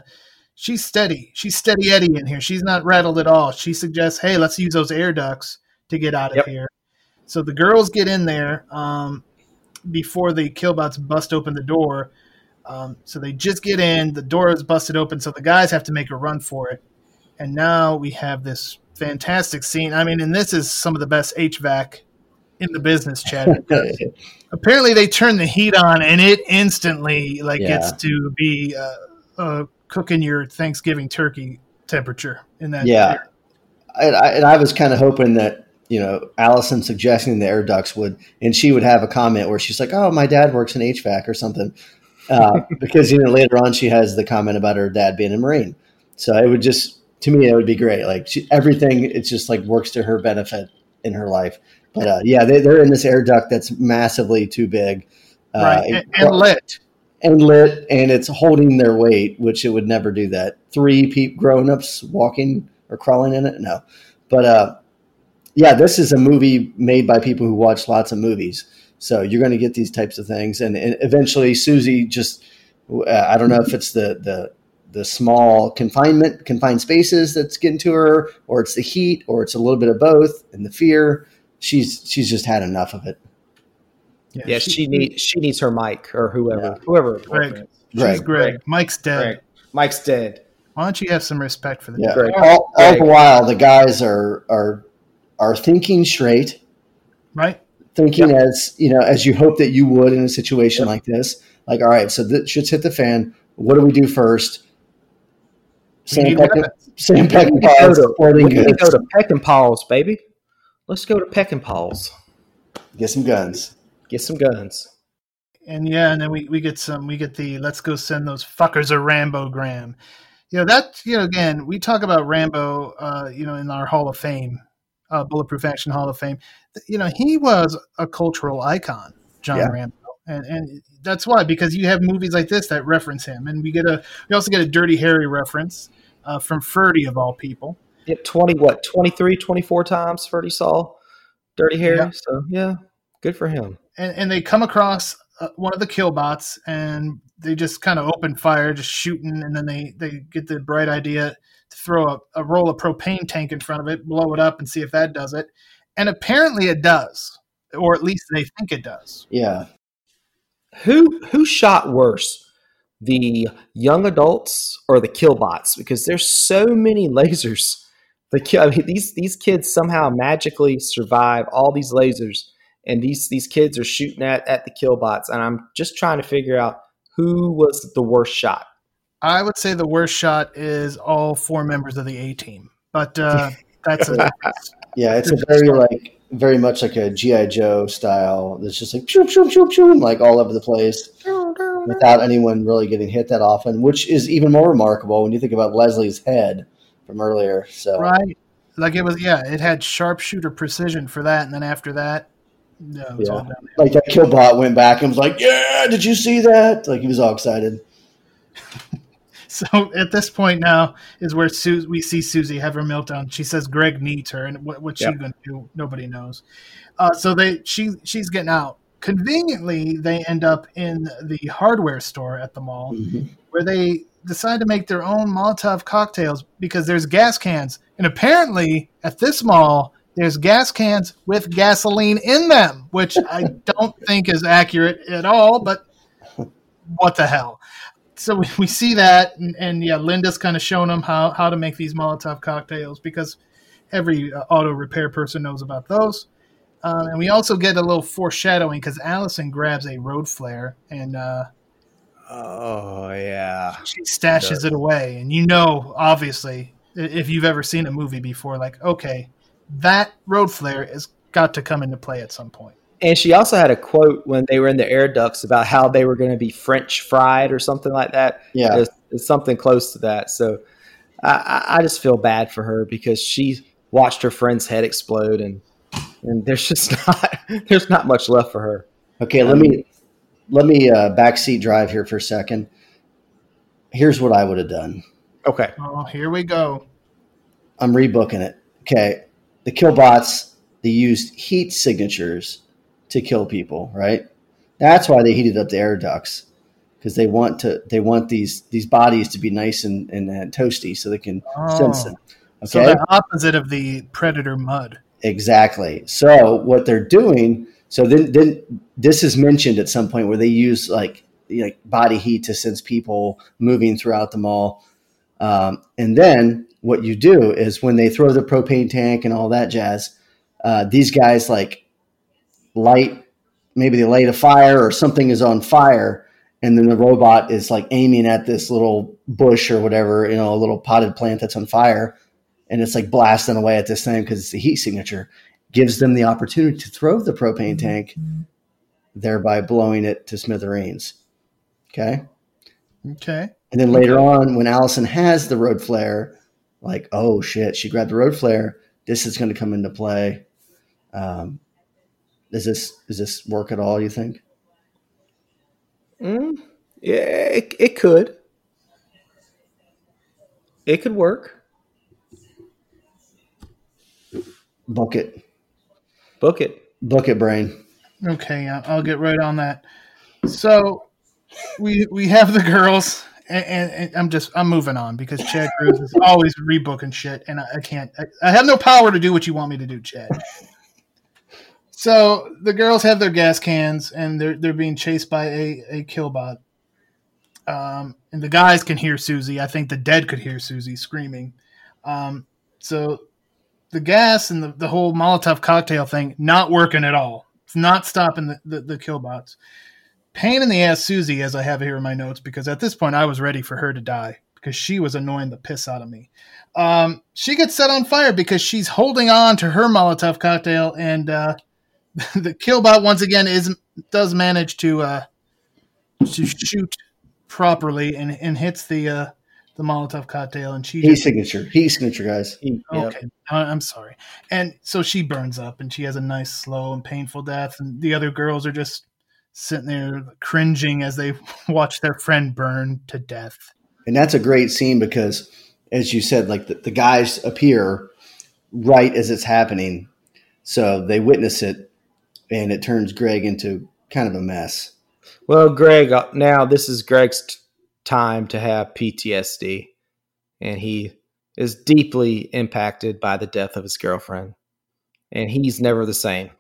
she's steady. She's steady Eddie in here. She's not rattled at all. She suggests, "Hey, let's use those air ducts to get out of yep. here." So the girls get in there. Um, before the killbots bust open the door. Um, so they just get in, the door is busted open, so the guys have to make a run for it. And now we have this fantastic scene. I mean, and this is some of the best HVAC in the business, Chad. <laughs> Apparently, they turn the heat on, and it instantly like yeah. gets to be uh, uh, cooking your Thanksgiving turkey temperature in that. Yeah, and I, and I was kind of hoping that you know, Allison suggesting the air ducts would, and she would have a comment where she's like, "Oh, my dad works in HVAC or something," uh, <laughs> because you know later on she has the comment about her dad being a Marine. So it would just, to me, it would be great. Like she, everything, it's just like works to her benefit in her life. But uh, yeah, they, are in this air duct that's massively too big, uh, right, and, and lit, and lit, and it's holding their weight, which it would never do that. Three peep grown ups walking or crawling in it, no. But uh, yeah, this is a movie made by people who watch lots of movies. So you're going to get these types of things, and, and eventually Susie just. Uh, I don't know if it's the the the small confinement confined spaces that's getting to her, or it's the heat, or it's a little bit of both, and the fear. She's she's just had enough of it. Yeah, yeah she, she needs she needs her Mike or whoever yeah. whoever. Greg. Greg. Greg. Greg. Mike's dead. Greg. Mike's dead. Why don't you have some respect for the yeah. Greg. All, all the while, the guys are are are thinking straight, right? Thinking yep. as you know, as you hope that you would in a situation yep. like this. Like, all right, so this shit's hit the fan. What do we do first? Sam Peck, Sam Peckinpah's sporting goods. Go to Peckinpah's, baby. Let's go to Peck and Peckinpah's. Get some guns. Get some guns. And yeah, and then we, we get some we get the let's go send those fuckers a Rambo gram. You know, that you know, again, we talk about Rambo uh, you know, in our Hall of Fame, uh, Bulletproof Action Hall of Fame. You know, he was a cultural icon, John yeah. Rambo. And and that's why, because you have movies like this that reference him. And we get a we also get a Dirty Harry reference uh, from Ferdy of all people. Yeah, 20 what 23 24 times Ferdy saw Dirty Harry. Yeah. So, yeah, good for him. And and they come across uh, one of the killbots and they just kind of open fire, just shooting, and then they they get the bright idea throw a, a roll of propane tank in front of it, blow it up, and see if that does it. And apparently, it does, or at least they think it does. Yeah. Who who shot worse, the young adults or the killbots? Because there's so many <laughs> lasers. The I mean, these these kids somehow magically survive all these lasers and these these kids are shooting at at the killbots, and I'm just trying to figure out who was the worst shot. I would say the worst shot is all four members of the A team, but uh, that's a, <laughs> yeah, it's a very like very much like a GI Joe style. It's just like shoom, shoom, shoom, shoom, like all over the place, without anyone really getting hit that often, which is even more remarkable when you think about Leslie's head from earlier. So right, like it was yeah, it had sharpshooter precision for that, and then after that, yeah, yeah. like that killbot went back and was like, "Yeah, did you see that?" Like he was all excited. <laughs> so at this point now is where Su- we see Susie have her meltdown. She says Greg needs her, and what, what's yep. she going to do? Nobody knows. Uh, so they she she's getting out. Conveniently, they end up in the hardware store at the mall, mm-hmm. where they decide to make their own Molotov cocktails because there's gas cans, and apparently at this mall there's gas cans with gasoline in them, which I <laughs> don't think is accurate at all, but what the hell? So we, we see that, and, and yeah, Linda's kind of showing them how, how to make these Molotov cocktails because every uh, auto repair person knows about those. Uh, and we also get a little foreshadowing because Allison grabs a road flare and uh, oh yeah, she stashes it away, and you know, obviously, if you've ever seen a movie before, like okay, that road flare has got to come into play at some point. And she also had a quote when they were in the air ducts about how they were going to be French fried or something like that. Yeah, it's, it's something close to that. So I, I, just feel bad for her because she watched her friend's head explode, and and there's just <laughs> not there's not much left for her. Okay, let me let me uh, backseat drive here for a second. Here's what I would have done. Okay. Oh, here we go. I'm rebooking it. Okay, the killbots they used heat signatures to kill people, right? That's why they heated up the air ducts because they want to they want these these bodies to be nice and, and, and toasty so they can oh. sense them. Okay? So the opposite of the predator mud. Exactly. So what they're doing, so then then this is mentioned at some point where they use like like body heat to sense people moving throughout the mall. Um, and then what you do is when they throw the propane tank and all that jazz, uh, these guys like light, maybe they light a fire or something is on fire, and then the robot is like aiming at this little bush or whatever, you know, a little potted plant that's on fire, and it's like blasting away at this thing because it's a heat signature. Gives them the opportunity to throw the propane tank, thereby blowing it to smithereens. Okay. Okay. And then later on, when Allison has the road flare, like, oh shit, she grabbed the road flare. This is going to come into play. Um, does this does this work at all? You think? Mm, yeah, it, it could. It could work. Book it. Book it. Book it, brain. Okay, I'll get right on that. So we we have the girls and, and, and, I'm just I'm moving on because Chad Cruz is always rebooking shit, and I, I can't. I, I, have no power to do what you want me to do, Chad. So the girls have their gas cans, and they're they're being chased by a a killbot. Um, and the guys can hear Susie. I think the dead could hear Susie screaming. Um, so the gas and the, the whole Molotov cocktail thing not working at all. It's not stopping the, the, the killbots pain in the ass Susie, as I have here in my notes, because at this point I was ready for her to die because she was annoying the piss out of me. Um, she gets set on fire because she's holding on to her Molotov cocktail, and uh, <laughs> the killbot once again is does manage to uh, to shoot properly and, and hits the uh, the Molotov cocktail, and she heat signature, heat signature, guys. okay, yep. I'm sorry, and so she burns up, and she has a nice, slow, and painful death, and the other girls are just sitting there cringing as they <laughs> watch their friend burn to death. And that's a great scene because, as you said, like the, the guys appear right as it's happening. So they witness it, and it turns Greg into kind of a mess. Well, Greg, uh, now this is Greg's t- time to have PTSD, and he is deeply impacted by the death of his girlfriend, and he's never the same.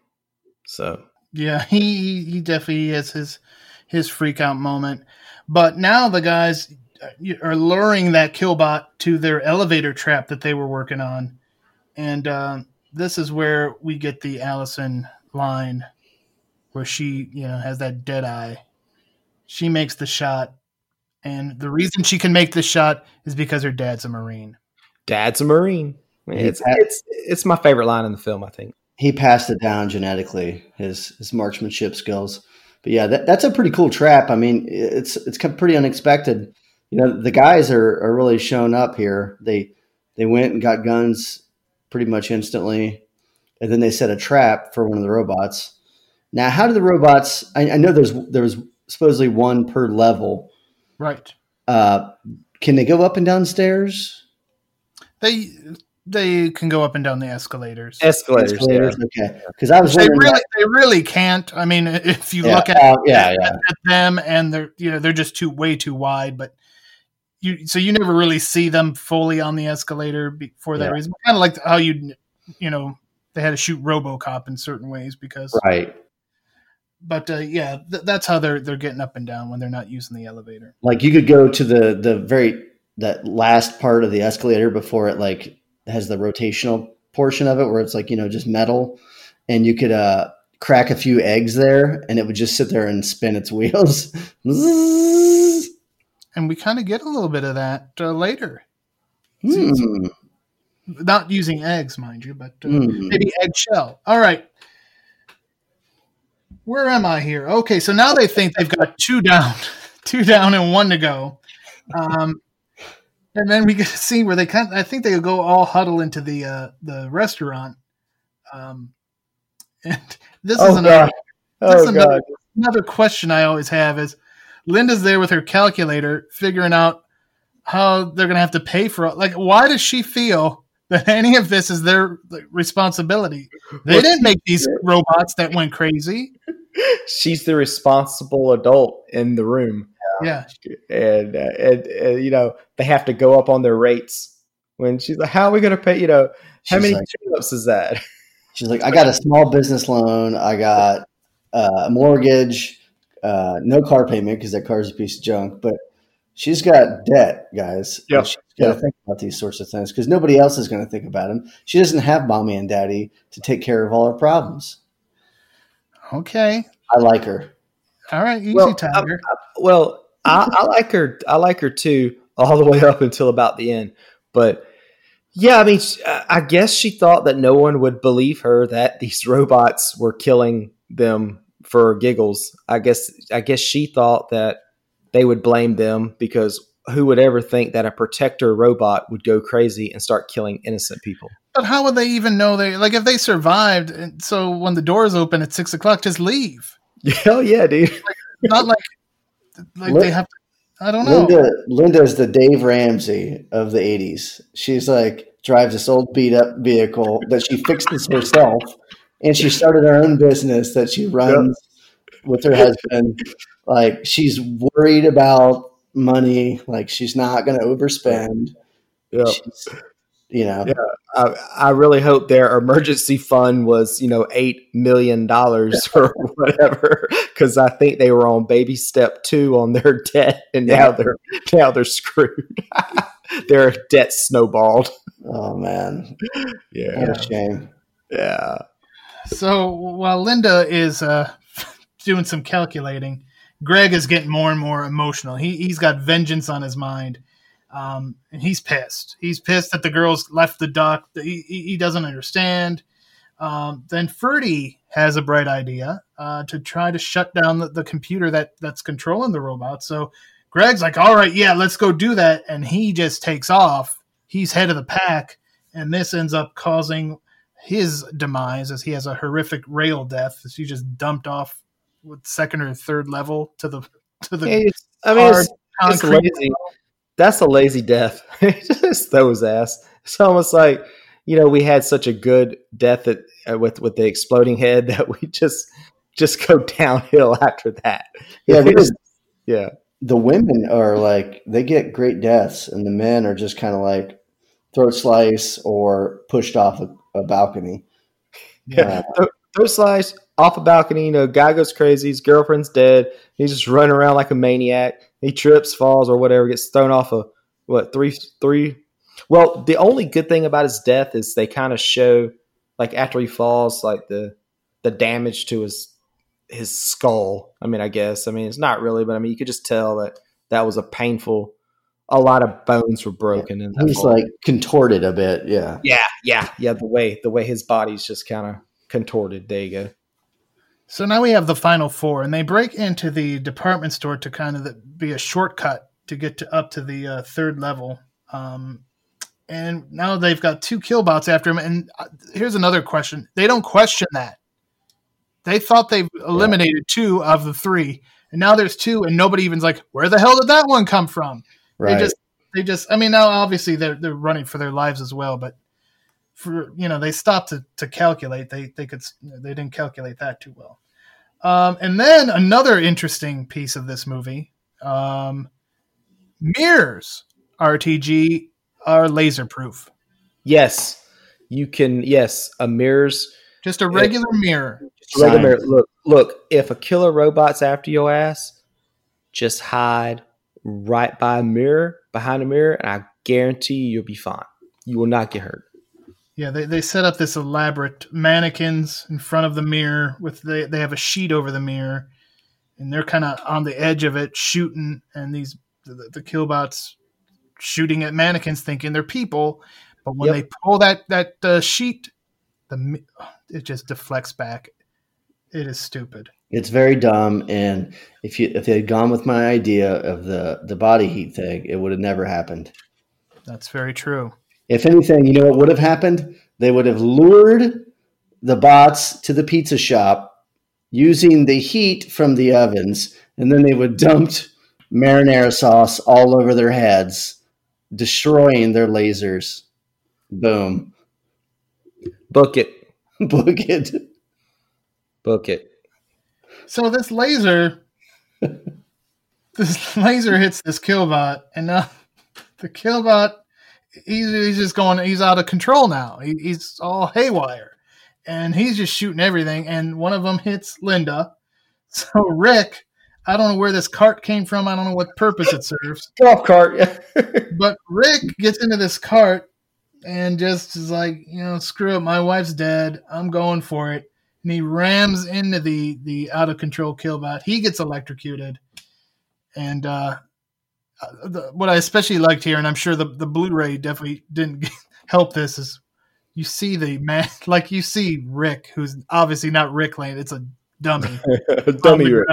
So yeah, he he definitely has his his freak out moment. But now the guys are luring that killbot to their elevator trap that they were working on, and uh, this is where we get the Allison line, where she you know has that dead eye. She makes the shot, and the reason she can make the shot is because her dad's a marine. Dad's a marine. It's it's it's my favorite line in the film. I think he passed it down genetically his his marksmanship skills. But yeah, that, that's a pretty cool trap. I mean, it's it's pretty unexpected. You know, the guys are are really showing up here. They they went and got guns pretty much instantly, and then they set a trap for one of the robots. Now, how do the robots? I, I know there's there was supposedly one per level, right? Uh, can they go up and down stairs? They they can go up and down the escalators. Escalators, escalators yeah. okay. Because I was they really that. they really can't. I mean, if you yeah, look at, uh, yeah, at, yeah. at them and they're you know they're just too way too wide, but you so you never really see them fully on the escalator for that yeah. reason. Kind of like how you you know they had to shoot RoboCop in certain ways because right. But uh, yeah, th- that's how they're they're getting up and down when they're not using the elevator. Like you could go to the the very that last part of the escalator before it like has the rotational portion of it where it's like you know just metal, and you could uh, crack a few eggs there, and it would just sit there and spin its <laughs> wheels. and we kind of get a little bit of that uh, later. Mm. Not using eggs, mind you, but uh, mm. maybe eggshell. All right. Where am I here? Okay, so now they think they've got two down, <laughs> two down and one to go. Um, and then we get a scene where they kind of, I think they go all huddle into the uh, the restaurant. Um, and this oh, is another, this is another, another question I always have is Linda's there with her calculator figuring out how they're going to have to pay for it. Like, why does she feel that <laughs> any of this is their responsibility? They didn't make these robots that went crazy. <laughs> She's the responsible adult in the room. Yeah, and, uh, and, and you know they have to go up on their rates when she's like, "How are we going to pay?" You know, how many like, ups is that? <laughs> She's like, "I got a small business loan. I got uh, a mortgage, uh, no car payment because that car is a piece of junk, but." She's got debt, guys. Yeah, she's got to think about these sorts of things because nobody else is going to think about them. She doesn't have mommy and daddy to take care of all her problems. Okay, I like her. All right, easy, well, Tiger. I, I, well, I, I like her. I like her too, all the way up until about the end. But yeah, I mean, I guess she thought that no one would believe her that these <laughs> robots were killing them for giggles. I guess I guess she thought that they would blame them because who would ever think that a protector robot would go crazy and start killing innocent people? But how would they even know they like if they survived? And so when the doors open at six o'clock, just leave. <laughs> Hell yeah, dude. Like, not like like they have to, I don't know. Linda Linda's the Dave Ramsey of the '80s. She's like drives this old beat up vehicle that she fixes herself, and she started her own business that she runs yep. with her husband. Like she's worried about money. Like she's not going to overspend. Yeah. You know, yeah. I, I, really hope their emergency fund was, you know, eight million dollars <laughs> or whatever, because I think they were on baby step two on their <laughs> debt, and yeah. now they're now they're screwed. <laughs> their debt snowballed. Oh man, yeah, what a shame. Yeah. So while Linda is uh, doing some calculating, Greg is getting more and more emotional. He he's got vengeance on his mind, um, and he's pissed. He's pissed that the girls left the duck. He he doesn't understand. Um, then Ferdy has a bright idea uh, to try to shut down the, the computer that that's controlling the robot. So Greg's like, "All right, yeah, let's go do that," and he just takes off. He's head of the pack, and this ends up causing his demise as he has a horrific rail death as he just dumped off second or third level to the to the. Yeah, I mean, it's, it's lazy. That's a lazy death. <laughs> just throws ass. It's almost like you know we had such a good death at, uh, with with the exploding head <laughs> that we just just go downhill <laughs> after that. Yeah, just, yeah. The women are like they get great deaths, and the men are just kind of like throat slice or pushed off a, a balcony. Yeah, uh, throat slice off a balcony. You know, guy goes crazy. His girlfriend's dead. He's just running around like a maniac. He trips, falls, or whatever. Gets thrown off a what three three. Well, the only good thing about his death is they kind of show like after he falls, like the the damage to his his skull. I mean, I guess. I mean, it's not really, but I mean, you could just tell that that was a painful a lot of bones were broken and he's like contorted a bit yeah yeah yeah yeah the way the way his body's just kind of contorted there you go so now we have the final four and they break into the department store to kind of be a shortcut to get to up to the uh, third level. Um, and now they've got two killbots after him. And uh, here's another question. They don't question that. They thought they've eliminated yeah. two of the three. And now there's two and nobody even's like where the hell did that one come from? Right. They just they just I mean now obviously they're they're running for their lives as well, but for you know they stopped to, to calculate they they could they didn't calculate that too well. Um, and then another interesting piece of this movie, um, mirrors RTG are laser proof. Yes, you can. Yes, a mirrors. Just a regular it, mirror. Just a regular mirror. Look, look. If a killer robot's after your ass, just hide right by a mirror, behind a mirror, and I guarantee you you'll be fine. You will not get hurt. Yeah, they, they set up this elaborate mannequins in front of the mirror with they, they have a sheet over the mirror and they're kind of on the edge of it shooting and these the, the killbots shooting at mannequins thinking they're people but when yep. they pull that that uh, sheet the it just deflects back it is stupid it's very dumb, and if you if they had gone with my idea of the the body heat thing, it would have never happened. That's very true. If anything, you know what would have happened? They would have lured the bots to the pizza shop using the heat from the ovens, and then they would dumped marinara sauce all over their heads, destroying their lasers. Boom. Book it. <laughs> Book it. Book it. So this laser, <laughs> this laser hits this killbot, and now uh, <laughs> the killbot, he's, he's just going, he's out of control now. He, he's all haywire, and he's just shooting everything. And one of them hits Linda. <laughs> So Rick, I don't know where this cart came from. I don't know what purpose it serves. <laughs> Golf cart. yeah. <laughs> but Rick gets into this cart and just is like, you know, screw it. My wife's dead. I'm going for it and he rams into the the out of control killbot. He gets electrocuted, and uh, uh, the, what I especially liked here, and I'm sure the the Blu-ray definitely didn't <laughs> help this, is you see the man <laughs> like you see Rick, who's obviously not Rick Lane. It's a dummy, <laughs> dummy Rick.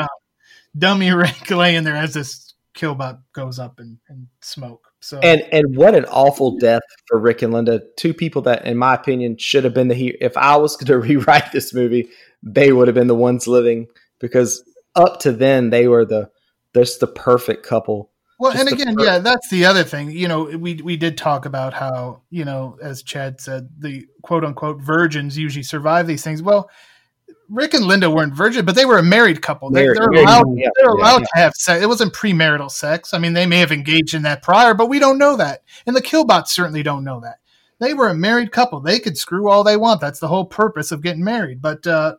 dummy Rick laying there as this killbot goes up in, in smoke. So and and what an awful death for Rick and Linda, two people that, in my opinion, should have been the. If I was going to rewrite this movie, they would have been the ones living because up to then they were the just the perfect couple. Well, and again, yeah, that's the other thing. You know, we we did talk about how you know, as Chad said, the quote unquote virgins usually survive these things. Well, Rick and Linda weren't virgin, but they were a married couple. They, are allowed, yeah, they're allowed yeah, to have sex. It wasn't premarital sex. I mean, they may have engaged in that prior, but we don't know that. And the Killbots certainly don't know that. They were a married couple. They could screw all they want. That's the whole purpose of getting married. But uh,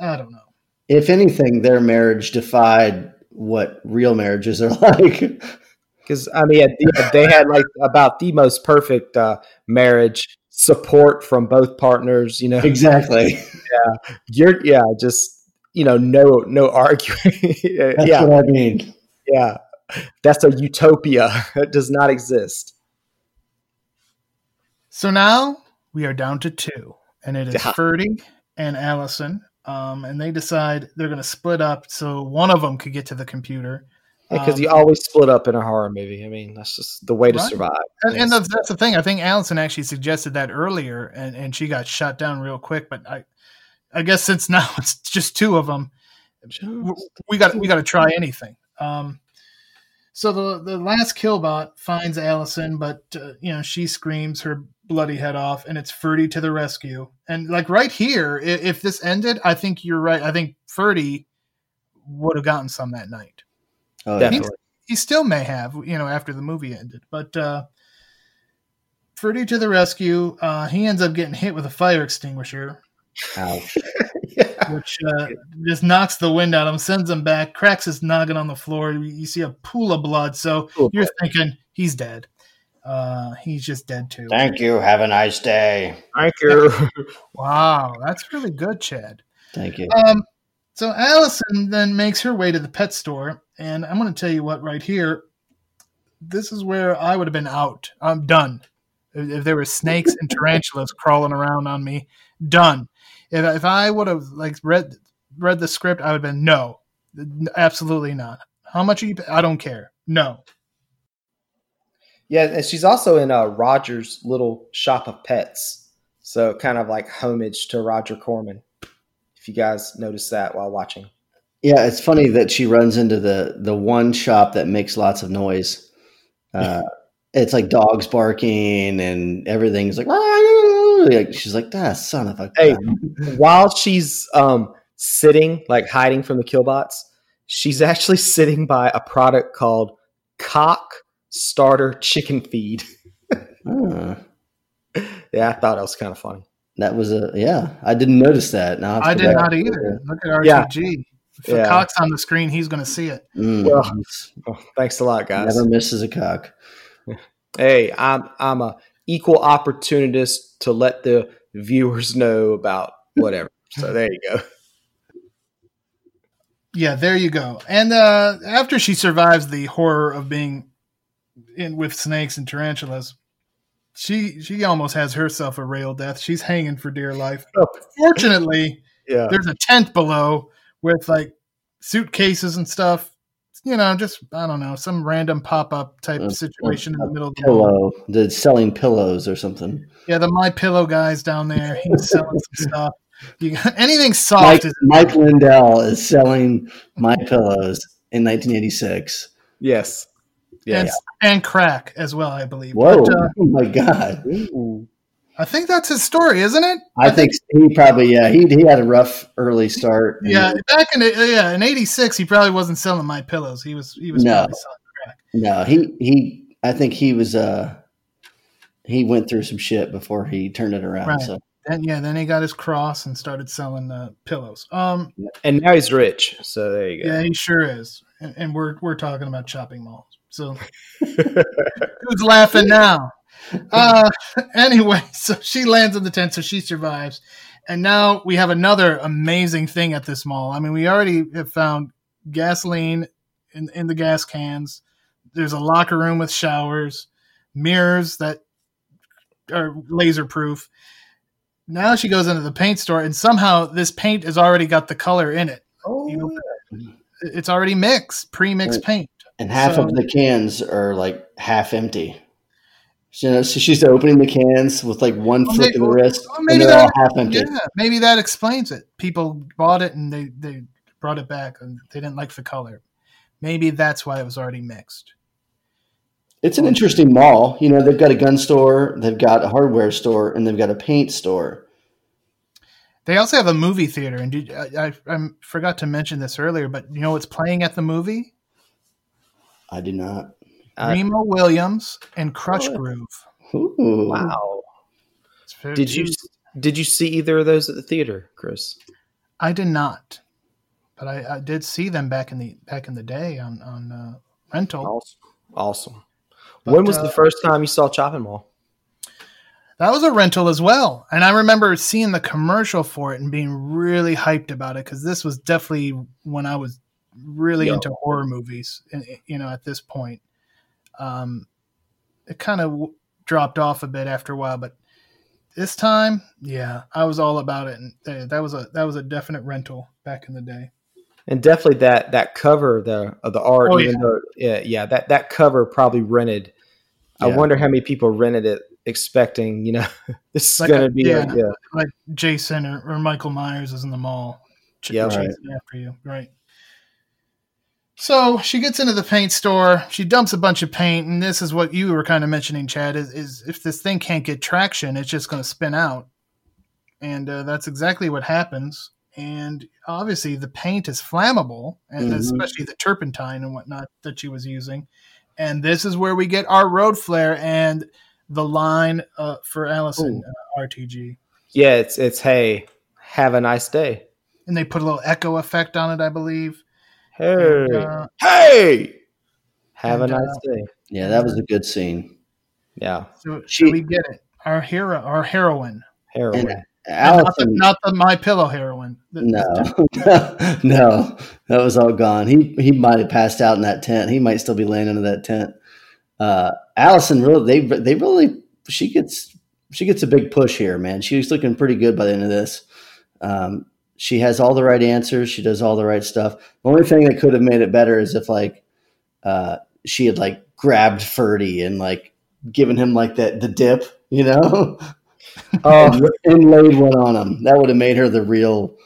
I don't know. If anything, their marriage defied what real marriages are <laughs> like. Because I mean, they had like about the most perfect uh, marriage support from both partners. You know, exactly. <laughs> yeah, you're yeah, just you know, no no arguing. <laughs> That's yeah. what I mean. Yeah, that's a utopia <laughs> that does not exist. So now we are down to two, and it is yeah. Ferdy and Allison. Um, and they decide they're going to split up so one of them could get to the computer because um, you always split up in a horror movie. I mean, that's just the way to right. survive. And, and that's, that's, the thing. I think Allison actually suggested that earlier, and, and she got shot down real quick. But I, I guess since <laughs> now it's just two of them, we got we got to try anything. Um, so the the last killbot finds Allison, but uh, you know she screams her bloody head off, and it's Ferdy to the rescue. And like right here, if, if this ended, I think you're right. I think Ferdy would have gotten some that night. Oh, definitely. He, he, still may have, you know, after the movie ended. But uh, Ferdy to the rescue. Uh, he ends up getting hit with a fire extinguisher. Ouch. <laughs> yeah. Which uh, just knocks the wind out of him, sends him back, cracks his noggin on the floor. You see a pool of blood. So you're blood. thinking he's dead. Uh, he's just dead too. Thank you. Have a nice day. Thank you. <laughs> wow, that's really good, Chad. Thank you. Um, so Allison then makes her way to the pet store, and I'm going to tell you what right here. This is where I would have been out. I'm done. If, if there were snakes and tarantulas <laughs> crawling around on me, done. If, if I would have like read read the script, I would have been no, absolutely not. How much are you? I don't care. No. Yeah, and she's also in uh, Roger's little shop of pets, so kind of like homage to Roger Corman if you guys noticed that while watching. Yeah, it's funny that she runs into the the one shop that makes lots of noise. <laughs> Uh, it's like dogs barking and everything's like, like she's like, ah, son of a. Hey, <laughs> while she's um, sitting, like hiding from the killbots, she's actually <laughs> sitting by a product called Cock Starter Chicken Feed. uh. Yeah, I thought it was kind of funny. That was a yeah. I didn't notice that. Now I did not either. Look at RTG. Yeah. If yeah. cock's on the screen, he's going to see it. Mm. Well, oh, thanks a lot, guys. Never misses a cock. <laughs> Hey, I'm I'm a equal opportunist to let the viewers know about whatever. so <laughs> there you go. Yeah, there you go. And uh, after she survives the horror of being in with snakes and tarantulas, she she almost has herself a rail death. She's hanging for dear life. <laughs> Oh. Fortunately, yeah. there's a tent below with like suitcases and stuff. You know, just I don't know, some random pop up type a, situation a, in the middle of the pillow. The selling pillows or something. Yeah, the My Pillow guy's down there. He's <laughs> selling some stuff. You got, anything soft. Mike, is- Mike Lindell is selling My Pillows in 1986. Yes. Yes. And, and crack as well, I believe. Whoa! But, uh, oh my god! I think that's his story, isn't it? I, I think, think, he probably yeah he he had a rough early start. <laughs> Yeah, back in yeah in '86 he probably wasn't selling my pillows. He was he was no no he he I think he was uh he went through some shit before he turned it around. Right. So then yeah then he got his cross and started selling uh, pillows. Um and now he's rich. So there you go. Yeah, he sure is. And, and we're we're talking about shopping malls. So who's laughing now? Uh, anyway, <laughs> so she lands in the tent, so she survives. And now we have another amazing thing at this mall. I mean, we already have found gasoline in, in the gas cans. There's a locker room with showers, mirrors that are laser proof. Now she goes into the paint store, and somehow this paint has already got the color in it. Oh, you know, it's already mixed, pre-mixed paint and half so, of the cans are like half empty. You know, so she's opening the cans with like one well, flick maybe, of the wrist, well, maybe and they're that, all half empty. Yeah, maybe that explains it. People bought it and they they brought it back and they didn't like the color. Maybe that's why it was already mixed. It's an interesting mall. You know, they've got a gun store, they've got a hardware store, and they've got a paint store. They also have a movie theater, and did, I, I, I, forgot to mention this earlier, but you know what's playing at the movie? I do not. Uh, Remo Williams and Krush oh. Groove. Ooh. Wow. Did you did you see either of those at the theater, Chris? I did not, but I, I did see them back in the back in the day on on uh, rental. Awesome. awesome. But, when was uh, the first time you saw Chopping Mall? That was a rental as well, and I remember seeing the commercial for it and being really hyped about it because this was definitely when I was really Yo. into horror movies. You know, at this point, um, it kind of w- dropped off a bit after a while, but this time, yeah, I was all about it, and uh, that was a that was a definite rental back in the day. And definitely that that cover the of the art, oh, yeah. Though, yeah, yeah, that that cover probably rented. Yeah. I wonder how many people rented it expecting, you know, <laughs> this is like going to be yeah, yeah, like Jason or, or, Michael Myers is in the mall, ch- yeah, right. after you, right? So she gets into the paint store. She dumps a bunch of paint, and this is what you were kind of mentioning, Chad. Is, is if this thing can't get traction, it's just going to spin out, and uh, that's exactly what happens. And obviously, the paint is flammable, and mm-hmm. especially the turpentine and whatnot that she was using. And this is where we get our road flare and the line uh, for Allison uh, RTG. Yeah, it's it's hey, have a nice day. And they put a little echo effect on it, I believe. Hey, and, uh, hey, have and, a nice uh, day. Yeah, that was a good scene. Yeah. So, she, so we get it. Our hero, our heroine. Heroine. Allison, not, the, not the my pillow heroine. <laughs> No, no, that was all gone. He he might have passed out in that tent. He might still be laying under that tent. Uh, Allison really they they really she gets she gets a big push here, man. She's looking pretty good by the end of this. Um, she has all the right answers. She does all the right stuff. The only thing that could have made it better is if like uh, she had like grabbed Ferdy and like given him like that the dip, you know, oh, <laughs> and laid one on him. That would have made her the real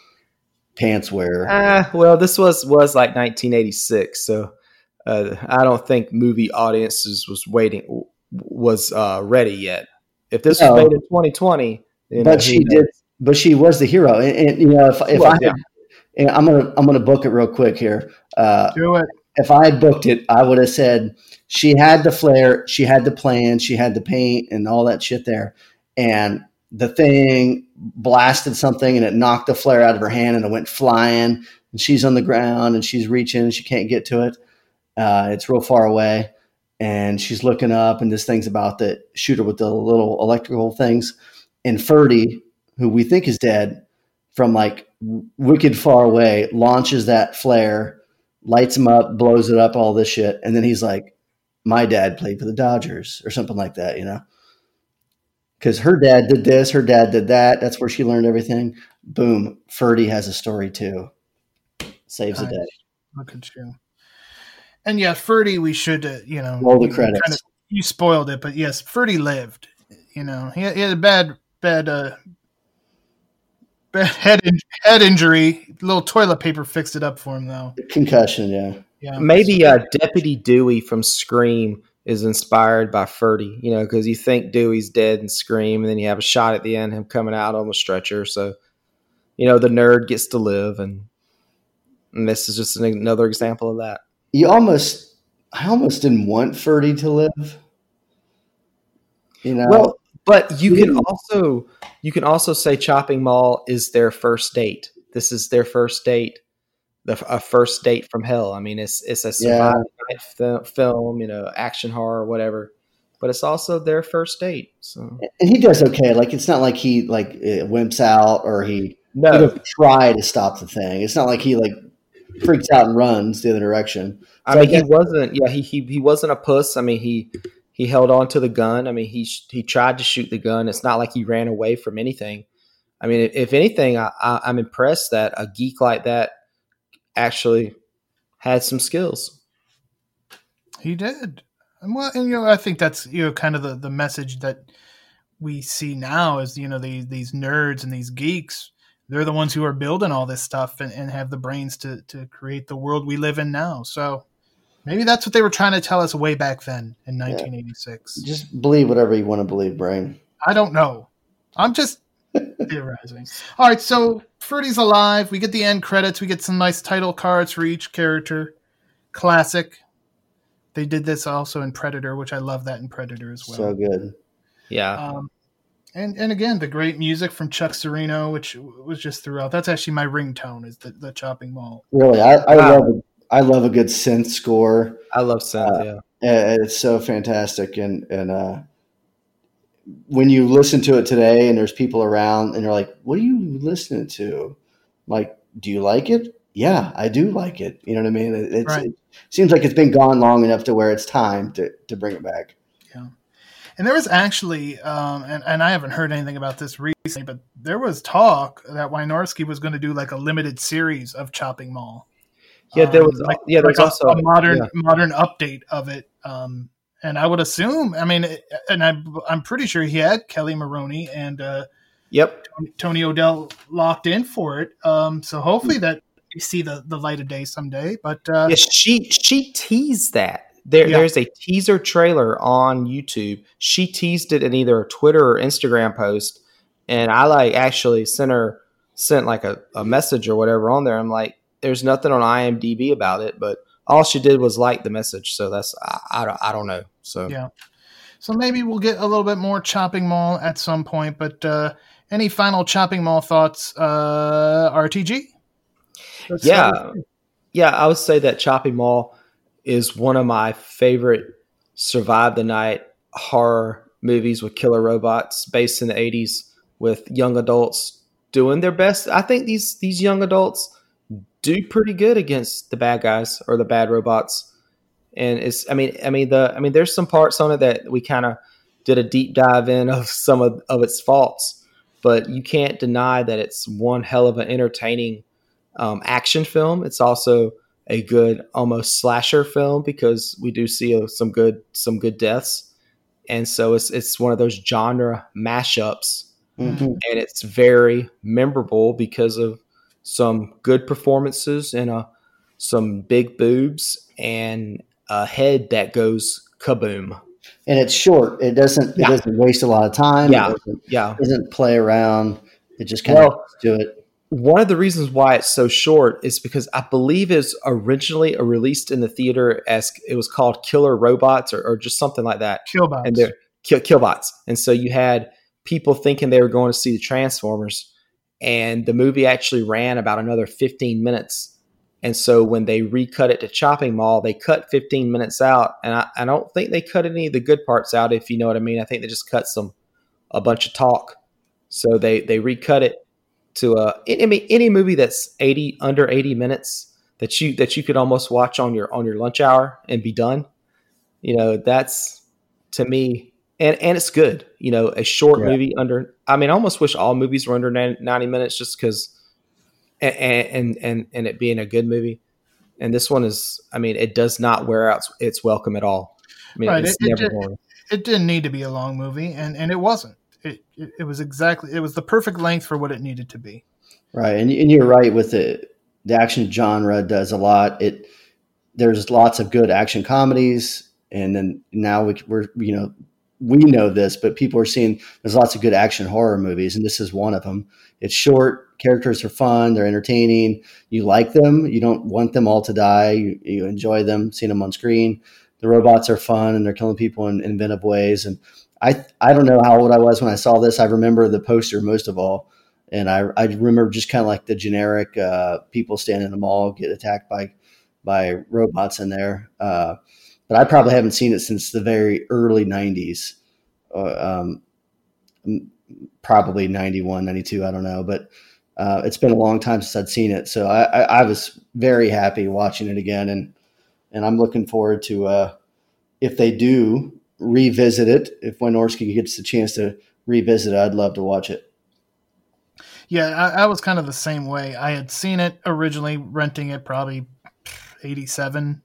pants wearer. Uh, well, this was was like 1986, so uh, I don't think movie audiences was waiting was uh, ready yet. If this no. was made in 2020, but know, she did but she was the hero. And, and you know, if, if was, I, yeah. I'm gonna I'm gonna book it real quick here. Uh, Do it. If I had booked it, I would have said she had the flair, she had the plan, she had the paint, and all that shit there. And the thing blasted something, and it knocked the flare out of her hand, and it went flying. And she's on the ground, and she's reaching, and she can't get to it. Uh, it's real far away, and she's looking up, and this thing's about to shoot her with the little electrical things. And Ferdy who we think is dead, from like wicked far away, launches that flare, lights him up, blows it up, all this shit, and then he's like, "My dad played for the Dodgers" or something like that, you know? Because her dad did this, her dad did that. That's where she learned everything. Boom, Ferdy has a story too. Saves nice. the day. Look at you. And yeah, Ferdy, we should, uh, you know, roll the credits. Kind of, you spoiled it, but yes, Ferdy lived. You know, he he had a bad, bad, uh, head in, head injury. A little toilet paper fixed it up for him though. Concussion, yeah. Yeah. Maybe uh, Deputy Dewey from Scream is inspired by Ferdy, you know, because you think Dewey's dead and Scream, and then you have a shot at the end, him coming out on the stretcher. So, you know, the nerd gets to live, and, and this is just an, another example of that. You almost, I almost didn't want Ferdy to live. You know, well, but you can also you can also say Chopping Mall is their first date. This is their first date, the a first date from hell. I mean, it's it's a survival yeah. film, you know, action horror, whatever. But it's also their first date. So and he does okay. Like it's not like he like eh, wimps out or he no he try to stop the thing. It's not like he like freaks out and runs the other direction. So I mean, I he wasn't. Yeah, he, he he wasn't a puss. I mean, he he held on to the gun. I mean, he he tried to shoot the gun. It's not like he ran away from anything. I mean, if anything, I, I, I'm impressed that a geek like that actually had some skills. He did. And well, and you know, I think that's you know kind of the the message that we see now is you know these these nerds and these geeks. They're the ones who are building all this stuff and, and have the brains to to create the world we live in now. So Maybe that's what they were trying to tell us way back then in 1986. Yeah. Just believe whatever you want to believe, Brain. I don't know. I'm just <laughs> Theorizing. All right, so Ferdy's alive. We get the end credits. We get some nice title cards for each character. Classic. They did this also in Predator, which I love that in Predator as well. So good. Yeah. Um, and and again, the great music from Chuck Cirino, which was just throughout. That's actually my ringtone is the, the chopping mall. Really, I, I wow. love I love a good synth score. I love synth. Uh, yeah, it's so fantastic, and and uh, when you listen to it today, and there's people around, and you're like, "What are you listening to?" Like, do you like it? Yeah, I do like it. You know what I mean? It, right. it seems like it's been gone long enough to where it's time to to bring it back. Yeah. And there was actually, um, and, and I haven't heard anything about this recently, but there was talk that Wynorski was going to do like a limited series of Chopping Mall. Yeah, there was. Um, like, yeah, there's like also a modern yeah. modern update of it. Um, and I would assume, I mean, and I'm I'm pretty sure he had Kelly Maroney and uh, yep, Tony, Tony O'Dell locked in for it. Um, so hopefully that you see the the light of day someday. But uh, yeah, she she teased that there, yeah. There's a teaser trailer on YouTube. She teased it in either a Twitter or Instagram post, and I like actually sent her sent like a, a message or whatever on there. I'm like, there's nothing on IMDb about it, but all she did was like the message. So that's I, I, don't, I don't know. So yeah. So maybe we'll get a little bit more Chopping Mall at some point. But uh, any final Chopping Mall thoughts, uh, RTG? Let's yeah, yeah. I would say that Chopping Mall is one of my favorite survive the night horror movies with killer robots based in the 80s with young adults doing their best. I think these these young adults do pretty good against the bad guys or the bad robots. And it's I mean I mean the I mean there's some parts on it that we kind of did a deep dive in of <laughs> some of, of its faults, but you can't deny that it's one hell of an entertaining um, action film. It's also a good almost slasher film because we do see uh, some good some good deaths, and so it's it's one of those genre mashups, mm-hmm. and it's very memorable because of some good performances and a uh, some big boobs and a head that goes kaboom. And it's short. It doesn't. Yeah. It doesn't waste a lot of time. Yeah. It doesn't, yeah. Doesn't play around. It just kind well, of do it one of the reasons why it's so short is because I believe it's originally released in the theater as it was called Killer Robots or, or just something like that. Killbots. And they're kill, Killbots. And so you had people thinking they were going to see the Transformers, and the movie actually ran about another 15 minutes. And so when they recut it to Chopping Mall, they cut 15 minutes out, and I, I don't think they cut any of the good parts out, if you know what I mean. I think they just cut some a bunch of talk. So they they recut it to uh any any movie that's 80 under 80 minutes that you that you could almost watch on your on your lunch hour and be done you know that's to me and and it's good you know a short yeah. movie under i mean i almost wish all movies were under 90 minutes just because and, and and and it being a good movie and this one is i mean it does not wear out its welcome at all i mean right. it's it, never it, did, it didn't need to be a long movie and and it wasn't it, it, it was exactly it was the perfect length for what it needed to be. Right, and, and you're right with the the action genre does a lot. It there's lots of good action comedies, and then now we, we're you know we know this, but people are seeing there's lots of good action horror movies, and this is one of them. It's short, characters are fun, they're entertaining. You like them, you don't want them all to die. You, you enjoy them, seeing them on screen. The robots are fun, and they're killing people in inventive ways. And I I don't know how old I was when I saw this. I remember the poster most of all, and I I remember just kind of like the generic uh, people standing in the mall get attacked by by robots in there. Uh, but I probably haven't seen it since the very early '90s, uh, um, probably 91, 92, I don't know, but. Uh, it's been a long time since I'd seen it, so I, I, I, was very happy watching it again, and and I'm looking forward to uh, if they do revisit it. If Wynorski gets the chance to revisit it, I'd love to watch it. Yeah, I, I, was kind of the same way. I had seen it originally, renting it probably 87,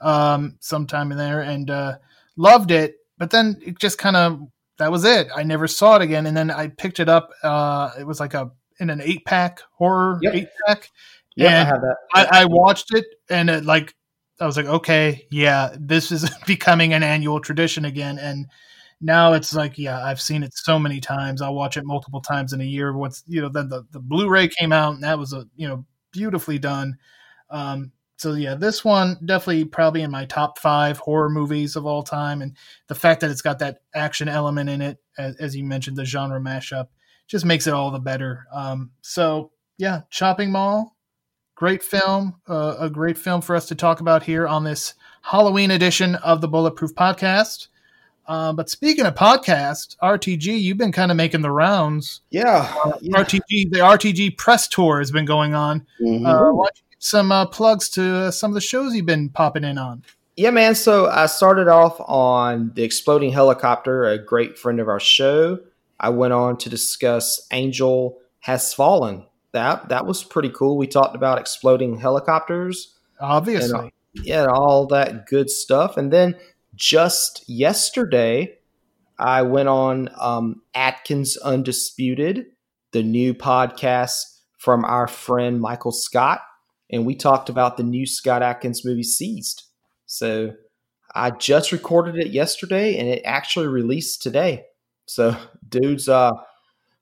um, sometime in there, and uh, loved it. But then it just kind of, that was it. I never saw it again. And then I picked it up. Uh, it was like a, in an eight pack horror yep. eight pack. Yeah, I have that. I, I watched it and it like I was like, okay, yeah, this is <laughs> becoming an annual tradition again, and Now it's like, yeah, I've seen it so many times. I'll watch it multiple times in a year. Once you know, then the, the Blu-ray came out, and that was a you know beautifully done. Um, so yeah, this one definitely probably in my top five horror movies of all time, and the fact that it's got that action element in it, as, as you mentioned, the genre mashup, just makes it all the better. Um, so yeah, Chopping Mall, great film, uh, a great film for us to talk about here on this Halloween edition of the Bulletproof Podcast. Uh, but speaking of podcast, RTG, you've been kind of making the rounds. Yeah, uh, yeah. RTG, the RTG press tour has been going on. Mm-hmm. Uh, why don't you some uh, plugs to uh, some of the shows you've been popping in on? Yeah, man. So I started off on the exploding helicopter, a great friend of our show. I went on to discuss Angel Has Fallen. That that was pretty cool. We talked about exploding helicopters, obviously, and, yeah, all that good stuff, and then just yesterday, I went on um, Adkins Undisputed, the new podcast from our friend Michael Scott, and we talked about the new Scott Adkins movie Seized. So I just recorded it yesterday, and it actually released today. So, dudes, uh,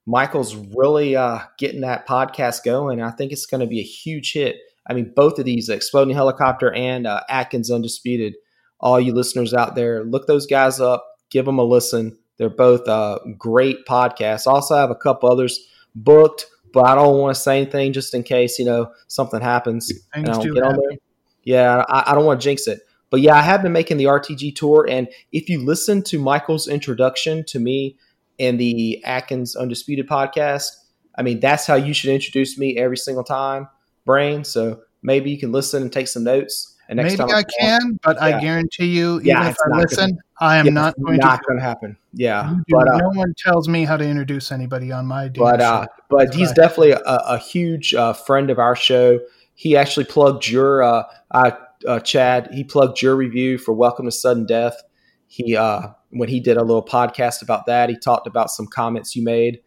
Michael's really uh, getting that podcast going. I think it's going to be a huge hit. I mean, both of these, Exploding Helicopter and uh, Adkins Undisputed, all you listeners out there, look those guys up, give them a listen. They're both uh, great podcasts. Also, I have a couple others booked, but I don't want to say anything just in case you know something happens. And I don't get on there. Yeah, I, I don't want to jinx it. But yeah, I have been making the RTG tour, and if you listen to Michael's introduction to me in the Adkins Undisputed podcast, I mean that's how you should introduce me every single time, Brain. So maybe you can listen and take some notes. And next Maybe time I can, but yeah. I guarantee you, even yeah, if I listen, gonna, I am yeah, not going not to. going to happen. Yeah, but uh, no one tells me how to introduce anybody on my. But uh, but he's definitely a, a huge uh, friend of our show. He actually plugged your uh, uh, Chad. He plugged your review for Welcome to Sudden Death. He uh, when he did a little podcast about that, he talked about some comments you made.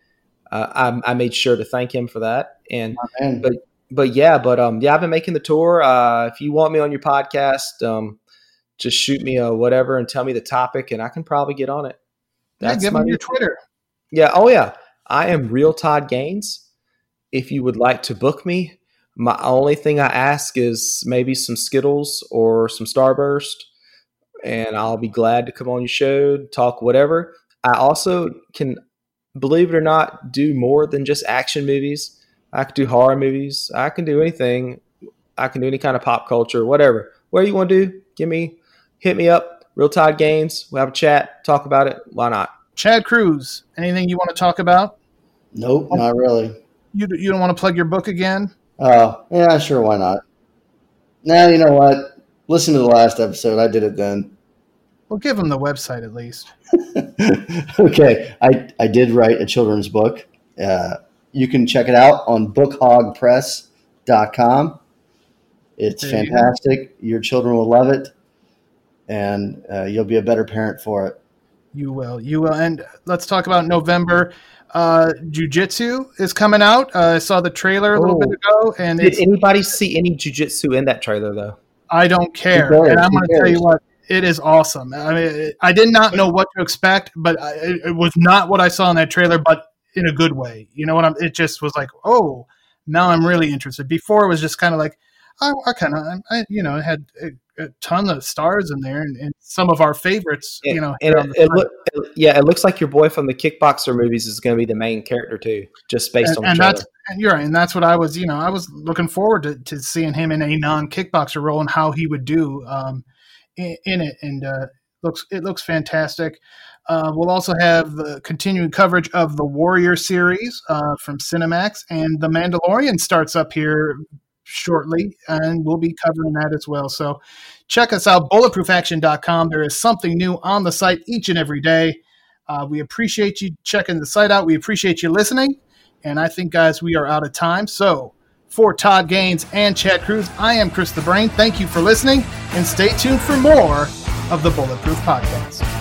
I, I, made sure to thank him for that. And but but yeah, but um, yeah, I've been making the tour. Uh, if you want me on your podcast, um, just shoot me a whatever and tell me the topic, and I can probably get on it. That's yeah, give me your Twitter. Yeah. Oh yeah, I am real Todd Gaines. If you would like to book me, my only thing I ask is maybe some Skittles or some Starburst, and I'll be glad to come on your show, talk whatever. I also can, believe it or not, do more than just action movies. I can do horror movies. I can do anything. I can do any kind of pop culture, whatever. Where you want to do, give me, hit me up. Real Todd Gaines. We'll have a chat, talk about it. Why not? Chad Cruz, anything you want to talk about? Nope, not really. You, you don't want to plug your book again? Oh, yeah, sure. Why not? Now, you know what? Listen to the last episode. I did it then. Well, give them the website at least. <laughs> okay. I, I did write a children's book. Uh, you can check it out on bookhogpress.com. It's there fantastic. You Your children will love it, and uh, you'll be a better parent for it. You will. You will. And let's talk about November. Uh, Jiu-Jitsu is coming out. Uh, I saw the trailer a little bit oh. ago. And did anybody see any Jiu-Jitsu in that trailer, though? I don't care. and I'm going to tell you what, it is awesome. I mean, I did not know what to expect, but it, it was not what I saw in that trailer. But in a good way. You know what I'm? It just was like, oh, now I'm really interested. Before it was just kind of like, I, I kind of, I, you know, had a, a, ton of stars in there, and, and some of our favorites. you know, it, it look, yeah, it looks like your boy from the Kickboxer movies is going to be the main character too, just based and, on. And that's and you're right, and that's what I was. You know, I was looking forward to, to seeing him in a non kickboxer role and how he would do um, in, in it, and uh, looks it looks fantastic. Uh, we'll also have the continuing coverage of the Warrior series uh, from Cinemax, and The Mandalorian starts up here shortly, and we'll be covering that as well. So check us out, bulletproofaction.com. There is something new on the site each and every day. Uh, we appreciate you checking the site out. We appreciate you listening. And I think, guys, we are out of time. So for Todd Gaines and Chad Cruz, I am Chris the Brain. Thank you for listening, and stay tuned for more of the Bulletproof Podcast.